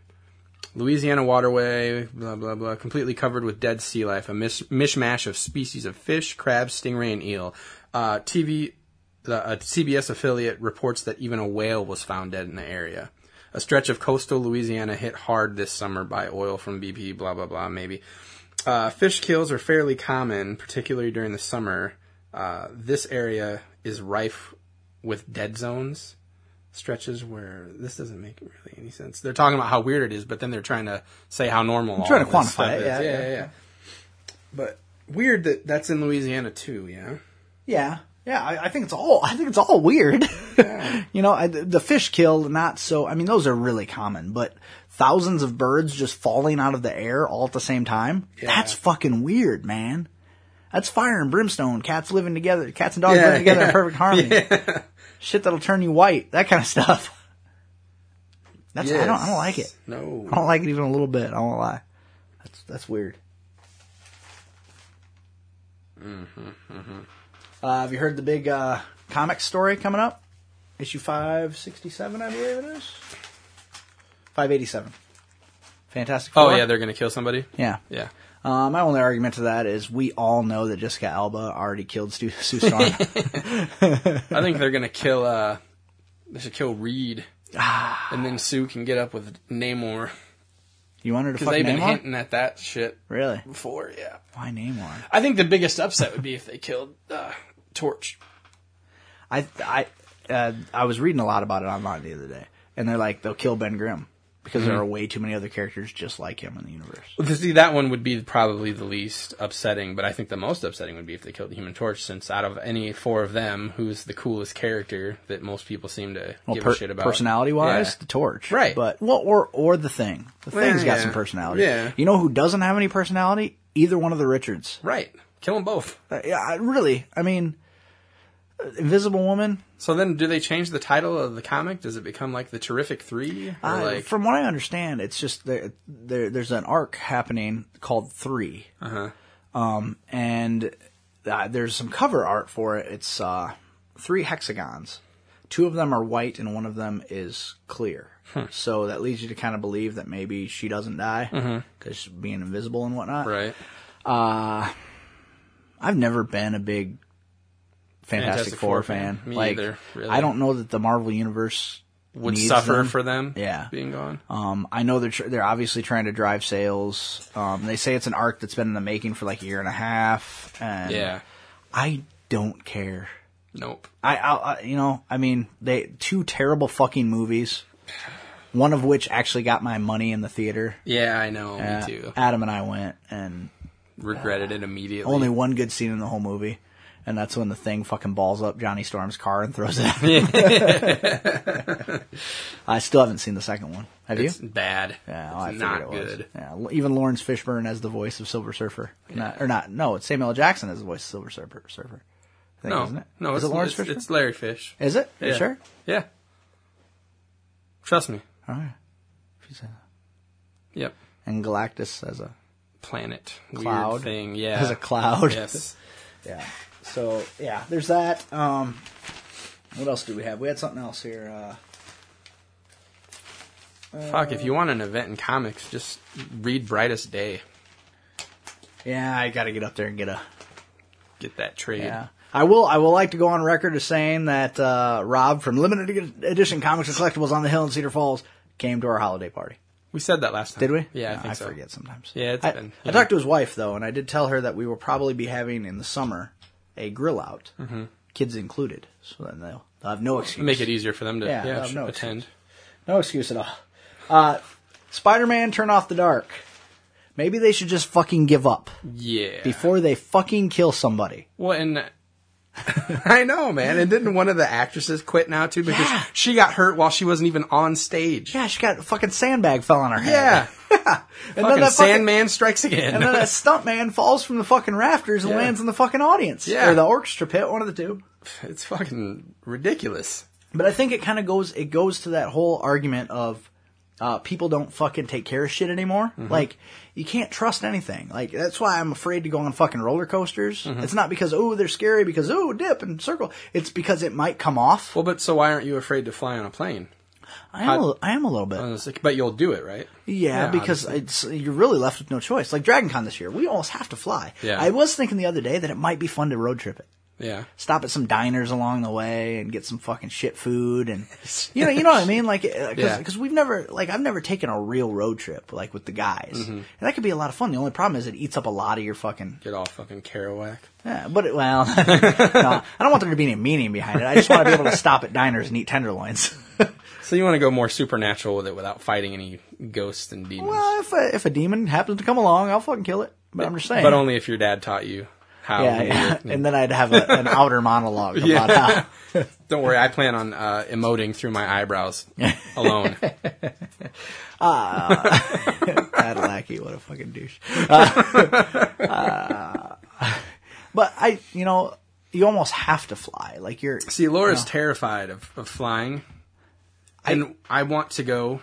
Louisiana waterway, blah blah blah, completely covered with dead sea life, a mish- mishmash of species of fish, crabs, stingray, and eel. Uh, TV, the a CBS affiliate reports that even a whale was found dead in the area. A stretch of coastal Louisiana hit hard this summer by oil from BP, blah blah blah. Maybe uh, fish kills are fairly common, particularly during the summer. Uh, this area is rife with dead zones stretches where this doesn't make really any sense. They're talking about how weird it is, but then they're trying to say how normal. all trying to quantify it, is. yeah, yeah, yeah. yeah, yeah. But weird that that's in Louisiana too. Yeah. Yeah, yeah. I, I think it's all. I think it's all weird. [laughs] you know, I, the fish kill, not so. I mean, those are really common, but thousands of birds just falling out of the air all at the same time. Yeah. That's fucking weird, man. That's fire and brimstone. Cats living together. Cats and dogs Yeah, living together in perfect harmony. [laughs] Shit that'll turn you white. That kind of stuff. That's I don't. I don't like it. No. I don't like it even a little bit. I won't lie. That's that's weird. Mm-hmm, mm-hmm. Uh, have you heard the big uh, comic story coming up? Issue five sixty seven, I believe it is. Five eighty seven. Fantastic. Oh Four. yeah, they're gonna kill somebody. yeah. Yeah. Uh, my only argument to that is we all know that Jessica Alba already killed Stu, [laughs] Sue Storm. [laughs] I think they're gonna kill. uh They should kill Reed, [sighs] and then Sue can get up with Namor you want her to because fuck they've been Namor? hinting at that shit Really? before. Yeah. Why Namor? I think the biggest upset would be if they killed uh, Torch. I I uh, I was reading a lot about it online the other day, and they're like they'll kill Ben Grimm because there are way too many other characters just like him in the universe. Well, see, that one would be probably the least upsetting, but I think the most upsetting would be if they killed the Human Torch, since out of any four of them, who's the coolest character that most people seem to Well, give per- a shit about? personality wise, Yeah. the torch, Right. But well, or or the thing. The Well, thing's got some personality. Yeah. You know who doesn't have any personality? Either one of the Richards. Right. Kill them both. Uh, yeah, really. I mean, Invisible Woman. So then, do they change the title of the comic? Does it become like the Terrific Three? Or I- like, from what I understand, it's just there, there. There's an arc happening called Three, uh-huh. um, and uh, there's some cover art for it. It's uh, three hexagons. Two of them are white, and one of them is clear. So that leads you to kind of believe that maybe she doesn't die because being invisible and whatnot. right. I've never been a big Fantastic, Fantastic Four, fan. Me like, either, really. I don't know that the Marvel universe Would suffer them. for them. Yeah. Being gone. Um, I know they're tr- they're obviously trying to drive sales. Um, they say it's an arc that's been in the making for like a year and a half. And Yeah. I don't care. Nope. I, I, I you know, I mean, they two terrible fucking movies. One of which actually got my money in the theater. Yeah, I know. Uh, me too. Adam and I went, and Regretted it immediately. only one good scene in the whole movie, and that's when the thing fucking balls up Johnny Storm's car and throws it. At [laughs] I still haven't seen the second one. Have you? Bad. Yeah, well, it's oh, figured not it was. good. Yeah, even Laurence Fishburne as the voice of Silver Surfer, not, or not? No, it's Samuel L. Jackson as the voice of Silver Surfer. Surfer. think, no, isn't it? no, is it's it Laurence it's, Fishburne? it's Larry Fish. is it? Yeah. sure? Yeah. Trust me. All right. If you say that. Yep. And Galactus as a Planet. Cloud? Weird thing. Yeah. as a cloud. Yes. [laughs] Yeah. So yeah, there's that. Um, what else do we have? We had something else here. Uh, Fuck, if you want an event in comics, just read Brightest Day. yeah, I got to get up there and get a. Get that trade. Yeah. I will. I will like to go on record as saying that uh, Rob from Limited Edition Comics and Collectibles on the Hill in Cedar Falls came to our holiday party. We said that last time. Did we? Yeah, I No, think I so. forget sometimes. Yeah, it's I, been- I talked to his wife though, and I did tell her that we will probably be having in the summer a grill out, mm-hmm. kids included. So then they'll, they'll have no excuse. Make it easier for them to Yeah, yeah, no, attend. No excuse at all. Uh, Spider-Man: Turn Off the Dark. Maybe they should just fucking give up Yeah. before they fucking kill somebody. Well, and [laughs] I know, man. And didn't one of the actresses quit now too because Yeah. she got hurt while she wasn't even on stage? Yeah, she got a fucking sandbag fell on her head. Yeah. [laughs] and fucking then that fucking, Sandman strikes again. and then that [laughs] stunt man falls from the fucking rafters and Yeah. lands in the fucking audience. Yeah. Or the orchestra pit, one of the two. it's fucking ridiculous. But I think it kind of goes it goes to that whole argument of uh, people don't fucking take care of shit anymore. Mm-hmm. Like you can't trust anything. Like that's why I'm afraid to go on fucking roller coasters. Mm-hmm. It's not because oh they're scary because oh dip and circle. It's because it might come off. Well, but so why aren't you afraid to fly on a plane? I am, a, I am a little bit. Like, But you'll do it, right? Yeah, Yeah, because it's you're really left with no choice. Like Dragon Con this year, we almost have to fly. Yeah. I was thinking the other day that it might be fun to road trip it. Yeah. Stop at some diners along the way and get some fucking shit food and [laughs] you know you know what I mean like because Yeah. we've never like I've never taken a real road trip like with the guys Mm-hmm. and that could be a lot of fun. The only problem is it eats up a lot of your fucking Get all fucking Kerouac. yeah, but it, well [laughs] no, I don't want there to be any meaning behind it. I just want to be able to stop at diners and eat tenderloins. [laughs] So you want to go more supernatural with it without fighting any ghosts and demons. well, if a, if a demon happens to come along, I'll fucking kill it. But I'm just saying. But only if your dad taught you how. Yeah, and then I'd have a, an [laughs] outer monologue about Yeah. how. [laughs] Don't worry, I plan on uh, emoting through my eyebrows [laughs] alone. Padalecki, what a fucking douche. Uh, uh, but I, you know, you almost have to fly. Like you're. See, Laura's you know, terrified of, of flying, and I want to go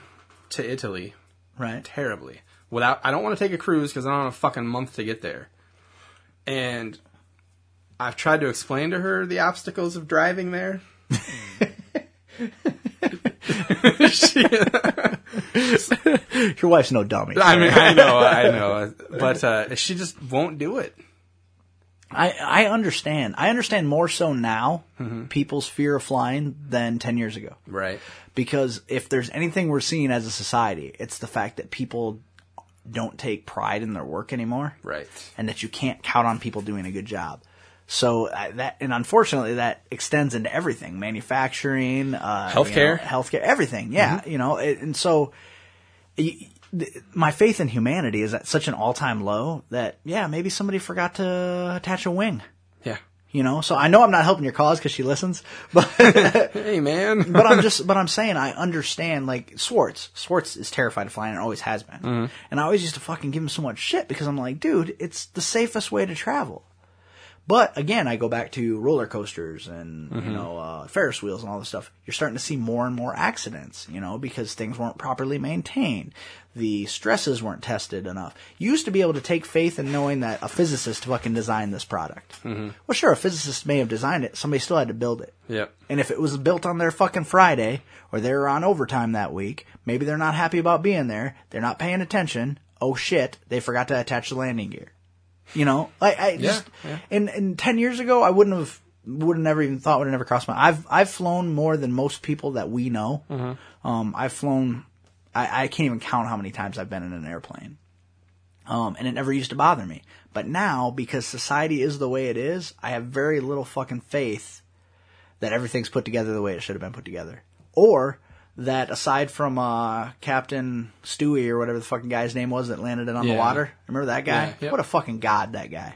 to Italy right. terribly. Without, I don't want to take a cruise because I don't have a fucking month to get there. And I've tried to explain to her the obstacles of driving there. [laughs] Your wife's no dummy. I mean, I know, I know, but uh, she just won't do it. I, I understand. I understand more so now Mm-hmm. people's fear of flying than 10 years ago. Right. Because if there's anything we're seeing as a society, it's the fact that people don't take pride in their work anymore. Right. and that you can't count on people doing a good job. So uh, that, and unfortunately, that extends into everything: manufacturing, uh, Healthcare. you know, healthcare, everything. Yeah, you know, and so my faith in humanity is at such an all-time low that yeah, maybe somebody forgot to attach a wing. You know, so I know I'm not helping your cause because she listens, [laughs] but [laughs] Hey, man. [laughs] but I'm just, but I'm saying I understand. Like Swartz, Swartz is terrified of flying and always has been. And I always used to fucking give him so much shit because I'm like, dude, it's the safest way to travel. But again, I go back to roller coasters and you know uh, Ferris wheels and all this stuff. You're starting to see more and more accidents, you know, because things weren't properly maintained. The stresses weren't tested enough. You used to be able to take faith in knowing that a physicist fucking designed this product. Mm-hmm. Well, sure, a physicist may have designed it. Somebody still had to build it. Yep. And if it was built on their fucking Friday or they were on overtime that week, maybe they're not happy about being there. They're not paying attention. Oh shit, they forgot to attach the landing gear. You know, I, I just, yeah. and, and 10 years ago, I wouldn't have, would have never even thought, would have never crossed my, I've, I've flown more than most people that we know. Um, I've flown, I, I can't even count how many times I've been in an airplane. Um, and it never used to bother me. But now, because society is the way it is, I have very little fucking faith that everything's put together the way it should have been put together. Or that aside from uh, Captain Stewie or whatever the fucking guy's name was that landed it on the water, remember that guy? Yeah, yep. What a fucking god that guy.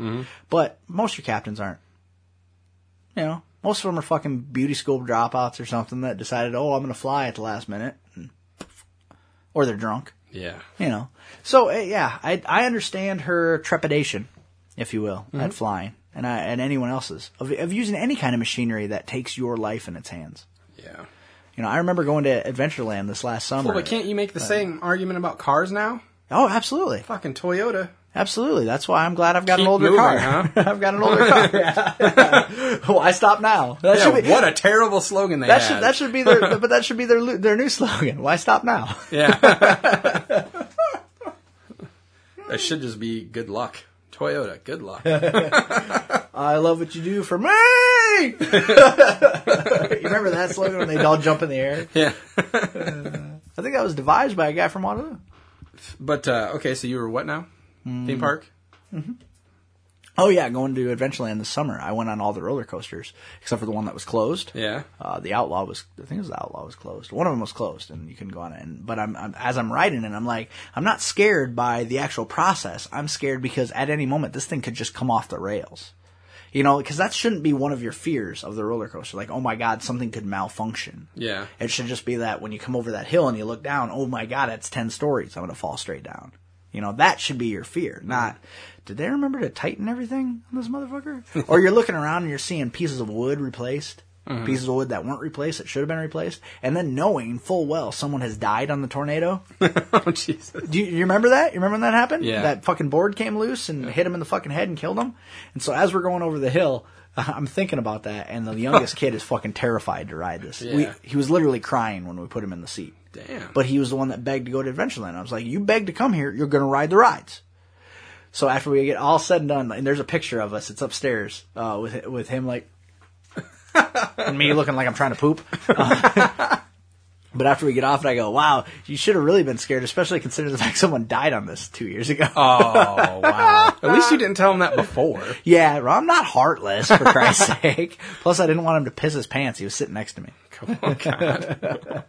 But most of your captains aren't. You know, most of them are fucking beauty school dropouts or something that decided, oh, I'm going to fly at the last minute. And or they're drunk Yeah. you know. So uh, yeah, I I understand her trepidation, if you will, at flying. and I, and anyone else's of, of using any kind of machinery that takes your life in its hands. Yeah. You know, I remember going to Adventureland this last summer. Well, but can't you make the same argument about cars now? oh, absolutely, Fucking Toyota. Absolutely. That's why I'm glad I've got an older moving, car. huh? [laughs] I've got an older car. [laughs] Yeah. [laughs] Why stop now? That Yeah, should be what a terrible slogan they that had. should that should be their but that should be their their new slogan. Why stop now? yeah. that should just be good luck. Toyota, good luck. I love what you do for me. you remember that slogan when they all jump in the air? yeah. I think that was devised by a guy from Waterloo. But uh, okay, so you were what now? Mm. Theme park? Oh yeah, going to Adventureland this summer. I went on all the roller coasters except for the one that was closed. Yeah. Uh, the Outlaw was, I think it was the Outlaw was closed. One of them was closed, and you couldn't go on it. And, but I'm, I'm, as I'm riding it, I'm like, I'm not scared by the actual process. I'm scared because at any moment this thing could just come off the rails. You know, because that shouldn't be one of your fears of the roller coaster. Like, oh my god, something could malfunction. Yeah. It should just be that when you come over that hill and you look down, oh my god, it's ten stories. I'm gonna fall straight down. You know, that should be your fear, not. Did they remember to tighten everything on this motherfucker? or you're looking around and you're seeing pieces of wood replaced, pieces of wood that weren't replaced that should have been replaced, and then knowing full well someone has died on the tornado. [laughs] oh Jesus. Do you, you remember that? You remember when that happened? Yeah. That fucking board came loose and hit him in the fucking head and killed him. And so as we're going over the hill, [laughs] I'm thinking about that, and the youngest kid is fucking terrified to ride this. We, he was literally crying when we put him in the seat. Damn. But he was the one that begged to go to Adventureland. I was like, you begged to come here, you're going to ride the rides. So after we get all said and done, and there's a picture of us, it's upstairs, uh, with with him like, and me looking like I'm trying to poop. Uh, [laughs] but after we get off it, I go, wow, you should have really been scared, especially considering the fact [laughs] someone died on this two years ago. Oh wow. At least you didn't tell him that before. Yeah, well, I'm not heartless, for Christ's [laughs] sake. Plus, I didn't want him to piss his pants. He was sitting next to me. Oh God.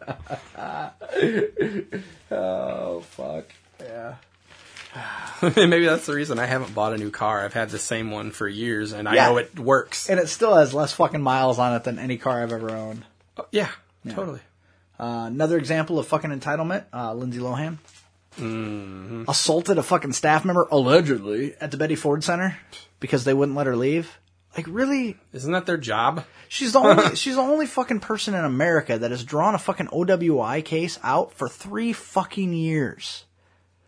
Oh, fuck. Yeah. [laughs] Maybe that's the reason I haven't bought a new car. I've had the same one for years, and I know it works. And it still has less fucking miles on it than any car I've ever owned. Oh, yeah, totally. Uh, another example of fucking entitlement, uh, Lindsay Lohan. Assaulted a fucking staff member, allegedly, at the Betty Ford Center because they wouldn't let her leave. Like, really? Isn't that their job? She's the only [laughs] she's the only fucking person in America that has drawn a fucking OWI case out for three fucking years.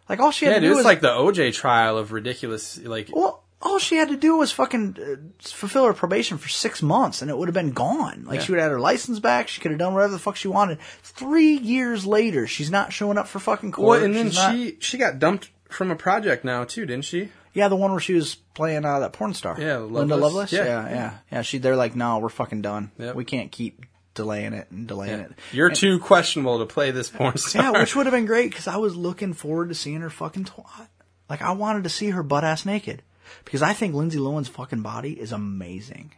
Like all she had Yeah, to do was like the OJ trial of ridiculous. Like, well, all she had to do was fucking uh, fulfill her probation for six months, and it would have been gone. Like Yeah. she would have had her license back. She could have done whatever the fuck she wanted. Three years later, she's not showing up for fucking court. well, and then She's not- she she got dumped from a project now too, didn't she? yeah, the one where she was playing uh, that porn star. Yeah, Linda Lovelace. Yeah. Yeah, yeah, yeah. She, they're like, no, we're fucking done. Yep. We can't keep delaying it and delaying it. You're too questionable to play this porn [laughs] star. Yeah, which would have been great because I was looking forward to seeing her fucking twat. Like I wanted to see her butt ass naked because I think Lindsay Lohan's fucking body is amazing,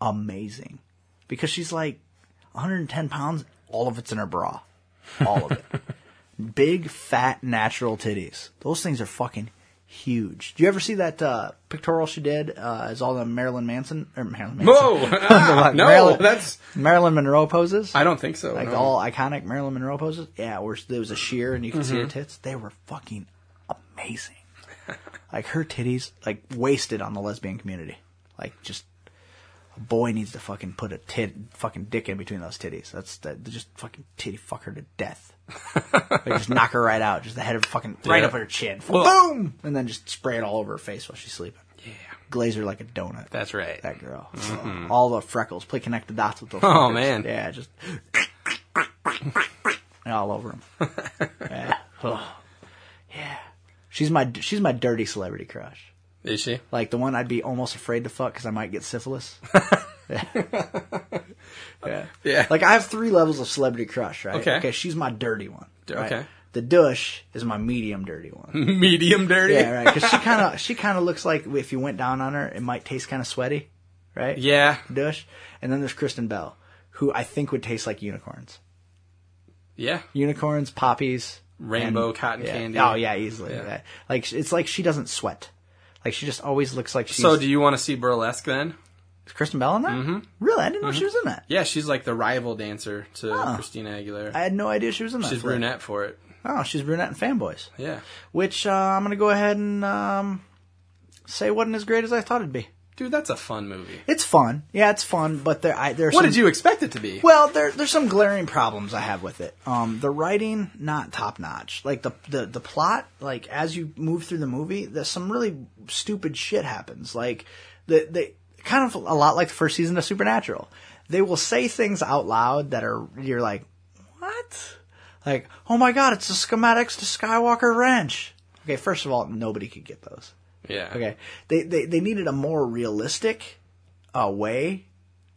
amazing. Because she's like 110 pounds, all of it's in her bra, all of it. [laughs] Big fat natural titties. Those things are fucking huge. Do you ever see that uh, pictorial she did uh, as all the Marilyn Manson or Marilyn Manson? Whoa! [laughs] [laughs] Ah, no, Marilyn- that's. Marilyn Monroe poses. I don't think so. like no. all iconic Marilyn Monroe poses. Yeah, where there was a sheer and you could see her Mm-hmm. tits. They were fucking amazing. [laughs] like her titties, like wasted on the lesbian community. Like just a boy needs to fucking put a tit, fucking dick in between those titties. That's that. Just fucking titty fuck her to death. Like just knock her right out. Just the head of fucking right Yeah. up her chin. Well- Boom, and then just spray it all over her face while she's sleeping. Yeah, Glaze her like a donut. that's right. That girl. Mm-hmm. All the freckles. Play connect the dots with those. Oh, fuckers. man. Yeah, just [laughs] all over them. [laughs] yeah. Yeah. She's my she's my dirty celebrity crush. Is she? Like the one I'd be almost afraid to fuck because I might get syphilis. yeah. [laughs] [laughs] yeah. Yeah. Like I have three levels of celebrity crush, right? Okay. Okay. She's my dirty one. right? Okay. The douche is my medium dirty one. [laughs] Medium dirty. yeah, right. Because she kind of she kind of looks like if you went down on her, it might taste kind of sweaty, right? Yeah. Douche. And then there's Kristen Bell, who I think would taste like unicorns. Yeah. Unicorns, poppies, Rainbow and- cotton yeah. candy. Oh yeah, easily. Yeah. Yeah. Like it's like she doesn't sweat. Like she just always looks like she's. So, do you want to see burlesque then? is Kristen Bell in that? Mm-hmm. Really, I didn't know she was in that. Yeah, she's like the rival dancer to Oh. Christina Aguilera. I had no idea she was in that. she's brunette for it. Oh, she's brunette and fanboys. Yeah. Which uh, I'm gonna go ahead and um, say wasn't as great as I thought it'd be. Dude, that's a fun movie. It's fun. Yeah, it's fun, but there, I, there's What some, did you expect it to be? Well, there, there's some glaring problems I have with it. Um, the writing not top notch. Like the, the the plot, like as you move through the movie, there's some really stupid shit happens. Like the they kind of a lot like the first season of Supernatural. They will say things out loud that are you're like, what? Like, oh my god, it's the schematics to Skywalker Ranch. Okay, first of all, nobody could get those. Yeah. Okay, they they, they needed a more realistic uh, way.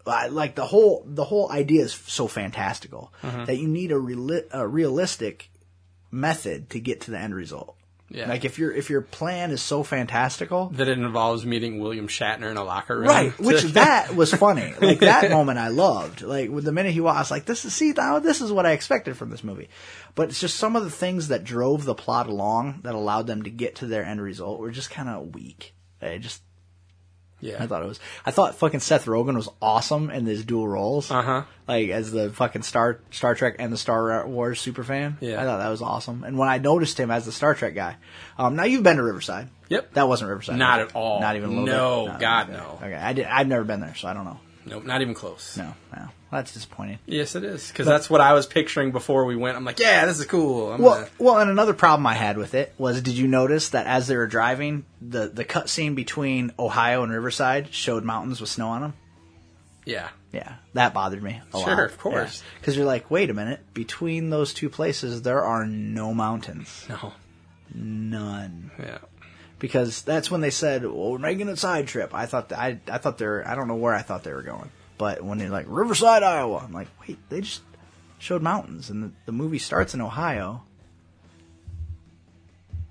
Like the whole the whole idea is so fantastical that you need a, reali- a realistic method to get to the end result. Yeah. Like if your if your plan is so fantastical, That it involves meeting William Shatner in a locker room. right? [laughs] Which that was funny. Like that moment, I loved. Like with the minute he was like, "This is see now this is what I expected from this movie." But it's just some of the things that drove the plot along that allowed them to get to their end result were just kind of weak. I just yeah. I thought it was. I thought fucking Seth Rogen was awesome in his dual roles. Uh huh. Like as the fucking Star Star Trek and the Star Wars super fan. Yeah. I thought that was awesome. And when I noticed him as the Star Trek guy, um, now you've been to Riverside. Yep. That wasn't Riverside. Not was at all. Not even a little No, bit. God, okay. no. Okay, I did. I've never been there, so I don't know. Nope, not even close. No, no. That's disappointing. Yes, it is. Because that's what I was picturing before we went. I'm like, yeah, this is cool. I'm Well, gonna- well, and another problem I had with it was, did you notice that as they were driving, the the cut scene between Ohio and Riverside showed mountains with snow on them? yeah. Yeah, that bothered me a lot. Sure, of course. Because you're like, wait a minute, between those two places, there are no mountains. No. None. Yeah. Because that's when they said, well, we're making a side trip. I thought, I, I thought they're, I don't know where I thought they were going. But when they're like, Riverside, Iowa, I'm like, wait, they just showed mountains. And the, the movie starts in Ohio.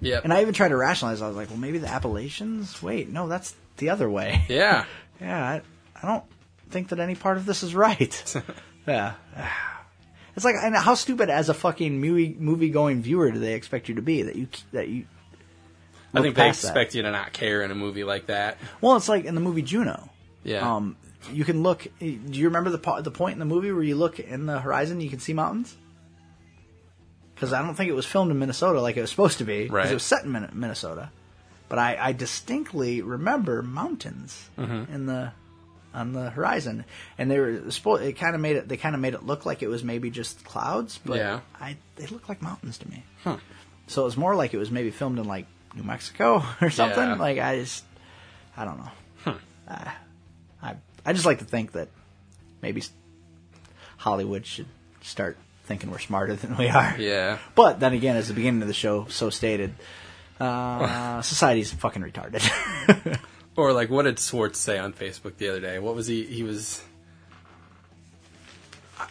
Yeah, And I even tried to rationalize. I was like, well, maybe the Appalachians? Wait, no, that's the other way. [laughs] yeah. Yeah, I, I don't think that any part of this is right. [laughs] yeah. It's like, and how stupid as a fucking movie movie going viewer do they expect you to be that you that you? I think they past that? expect you to not care in a movie like that. Well, it's like in the movie Juno. Yeah. Um, you can look. Do you remember the the point in the movie where you look in the horizon, you can see mountains? Because I don't think it was filmed in Minnesota like it was supposed to be. 'cause Right. It was set in Minnesota, but I, I distinctly remember mountains Mm-hmm. in the on the horizon, and they were supposed. It kind of made it. They kind of made it look like it was maybe just clouds, but Yeah. I they looked like mountains to me. So it was more like it was maybe filmed in like New Mexico [laughs] or something. Yeah. Like I just, I don't know. Uh, I I just like to think that maybe Hollywood should start thinking we're smarter than we are. Yeah. But then again, as the beginning of the show so stated, uh, [laughs] society's fucking retarded. [laughs] Or like, what did Swartz say on Facebook the other day? What was he? He was.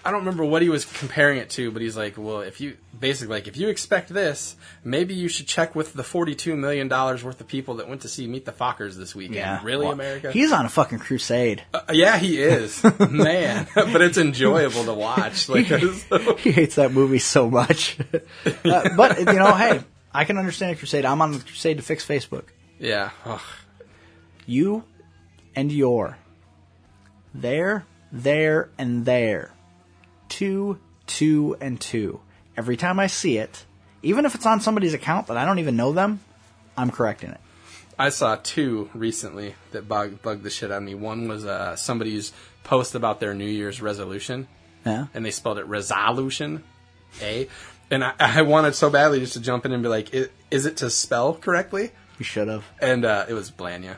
I- don't remember what he was comparing it to, but he's like, well, if you basically like if you expect this, maybe you should check with the forty-two million dollars worth of people that went to see Meet the Fockers this weekend. Yeah. really, Well, America? He's on a fucking crusade. Uh, yeah, he is, [laughs] man. [laughs] but it's enjoyable to watch. Like, [laughs] he hates that movie so much. Uh, but you know, hey, I can understand a crusade. I'm on the crusade to fix Facebook. yeah. Ugh. You and your. There, there, and there. Two, two, and two. Every time I see it, even if it's on somebody's account that I don't even know them, I'm correcting it. I saw two recently that bug, bugged the shit out of me. One was uh, somebody's post about their New Year's resolution, Yeah. and they spelled it resolution, A. And I, I wanted so badly just to jump in and be like, "I- "Is it to spell correctly?" You should have. And uh, it was Blanya.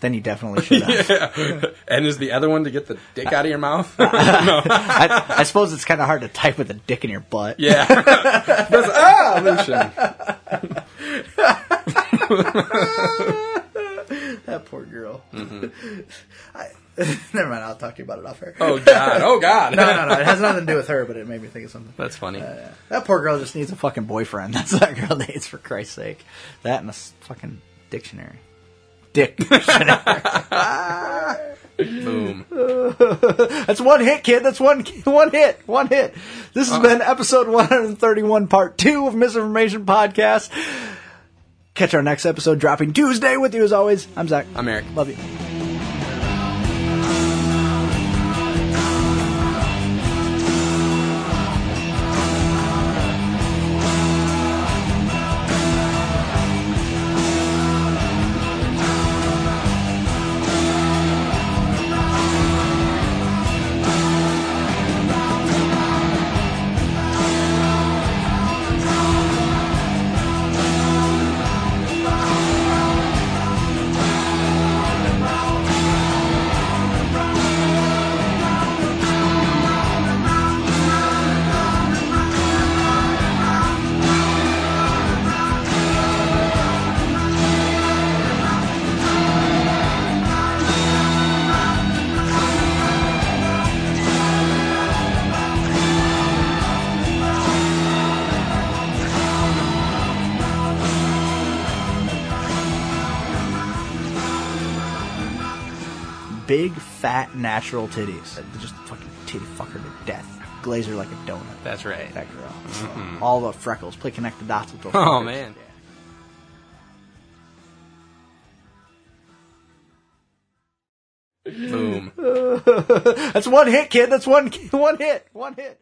Then you definitely should [laughs] have. And is the other one to get the dick out of your mouth? [laughs] [laughs] I, I suppose it's kind of hard to type with a dick in your butt. yeah. Resolution. Ah, that poor girl. Mm-hmm. I, never mind. I'll talk to you about it off air. Oh God! Oh God! No, no, no. It has nothing to do with her, but it made me think of something. That's funny. Uh, that poor girl just needs a fucking boyfriend. That's what that girl needs, for Christ's sake. That and a fucking dictionary. Dick. [laughs] Boom. That's one hit, kid. That's one one hit. One hit. This has uh-huh. been episode 131, part two of Misinformation Podcast. Catch our next episode dropping Tuesday with you as always. I'm Zach. I'm Eric. Love you. Natural titties. Just fucking titty fuck her to death. Glaze her like a donut. That's right. That girl. Mm-hmm. All the freckles. Play connect the dots with those. Oh fuckers. man. Boom. [laughs] That's one hit, kid. That's one one hit. One hit.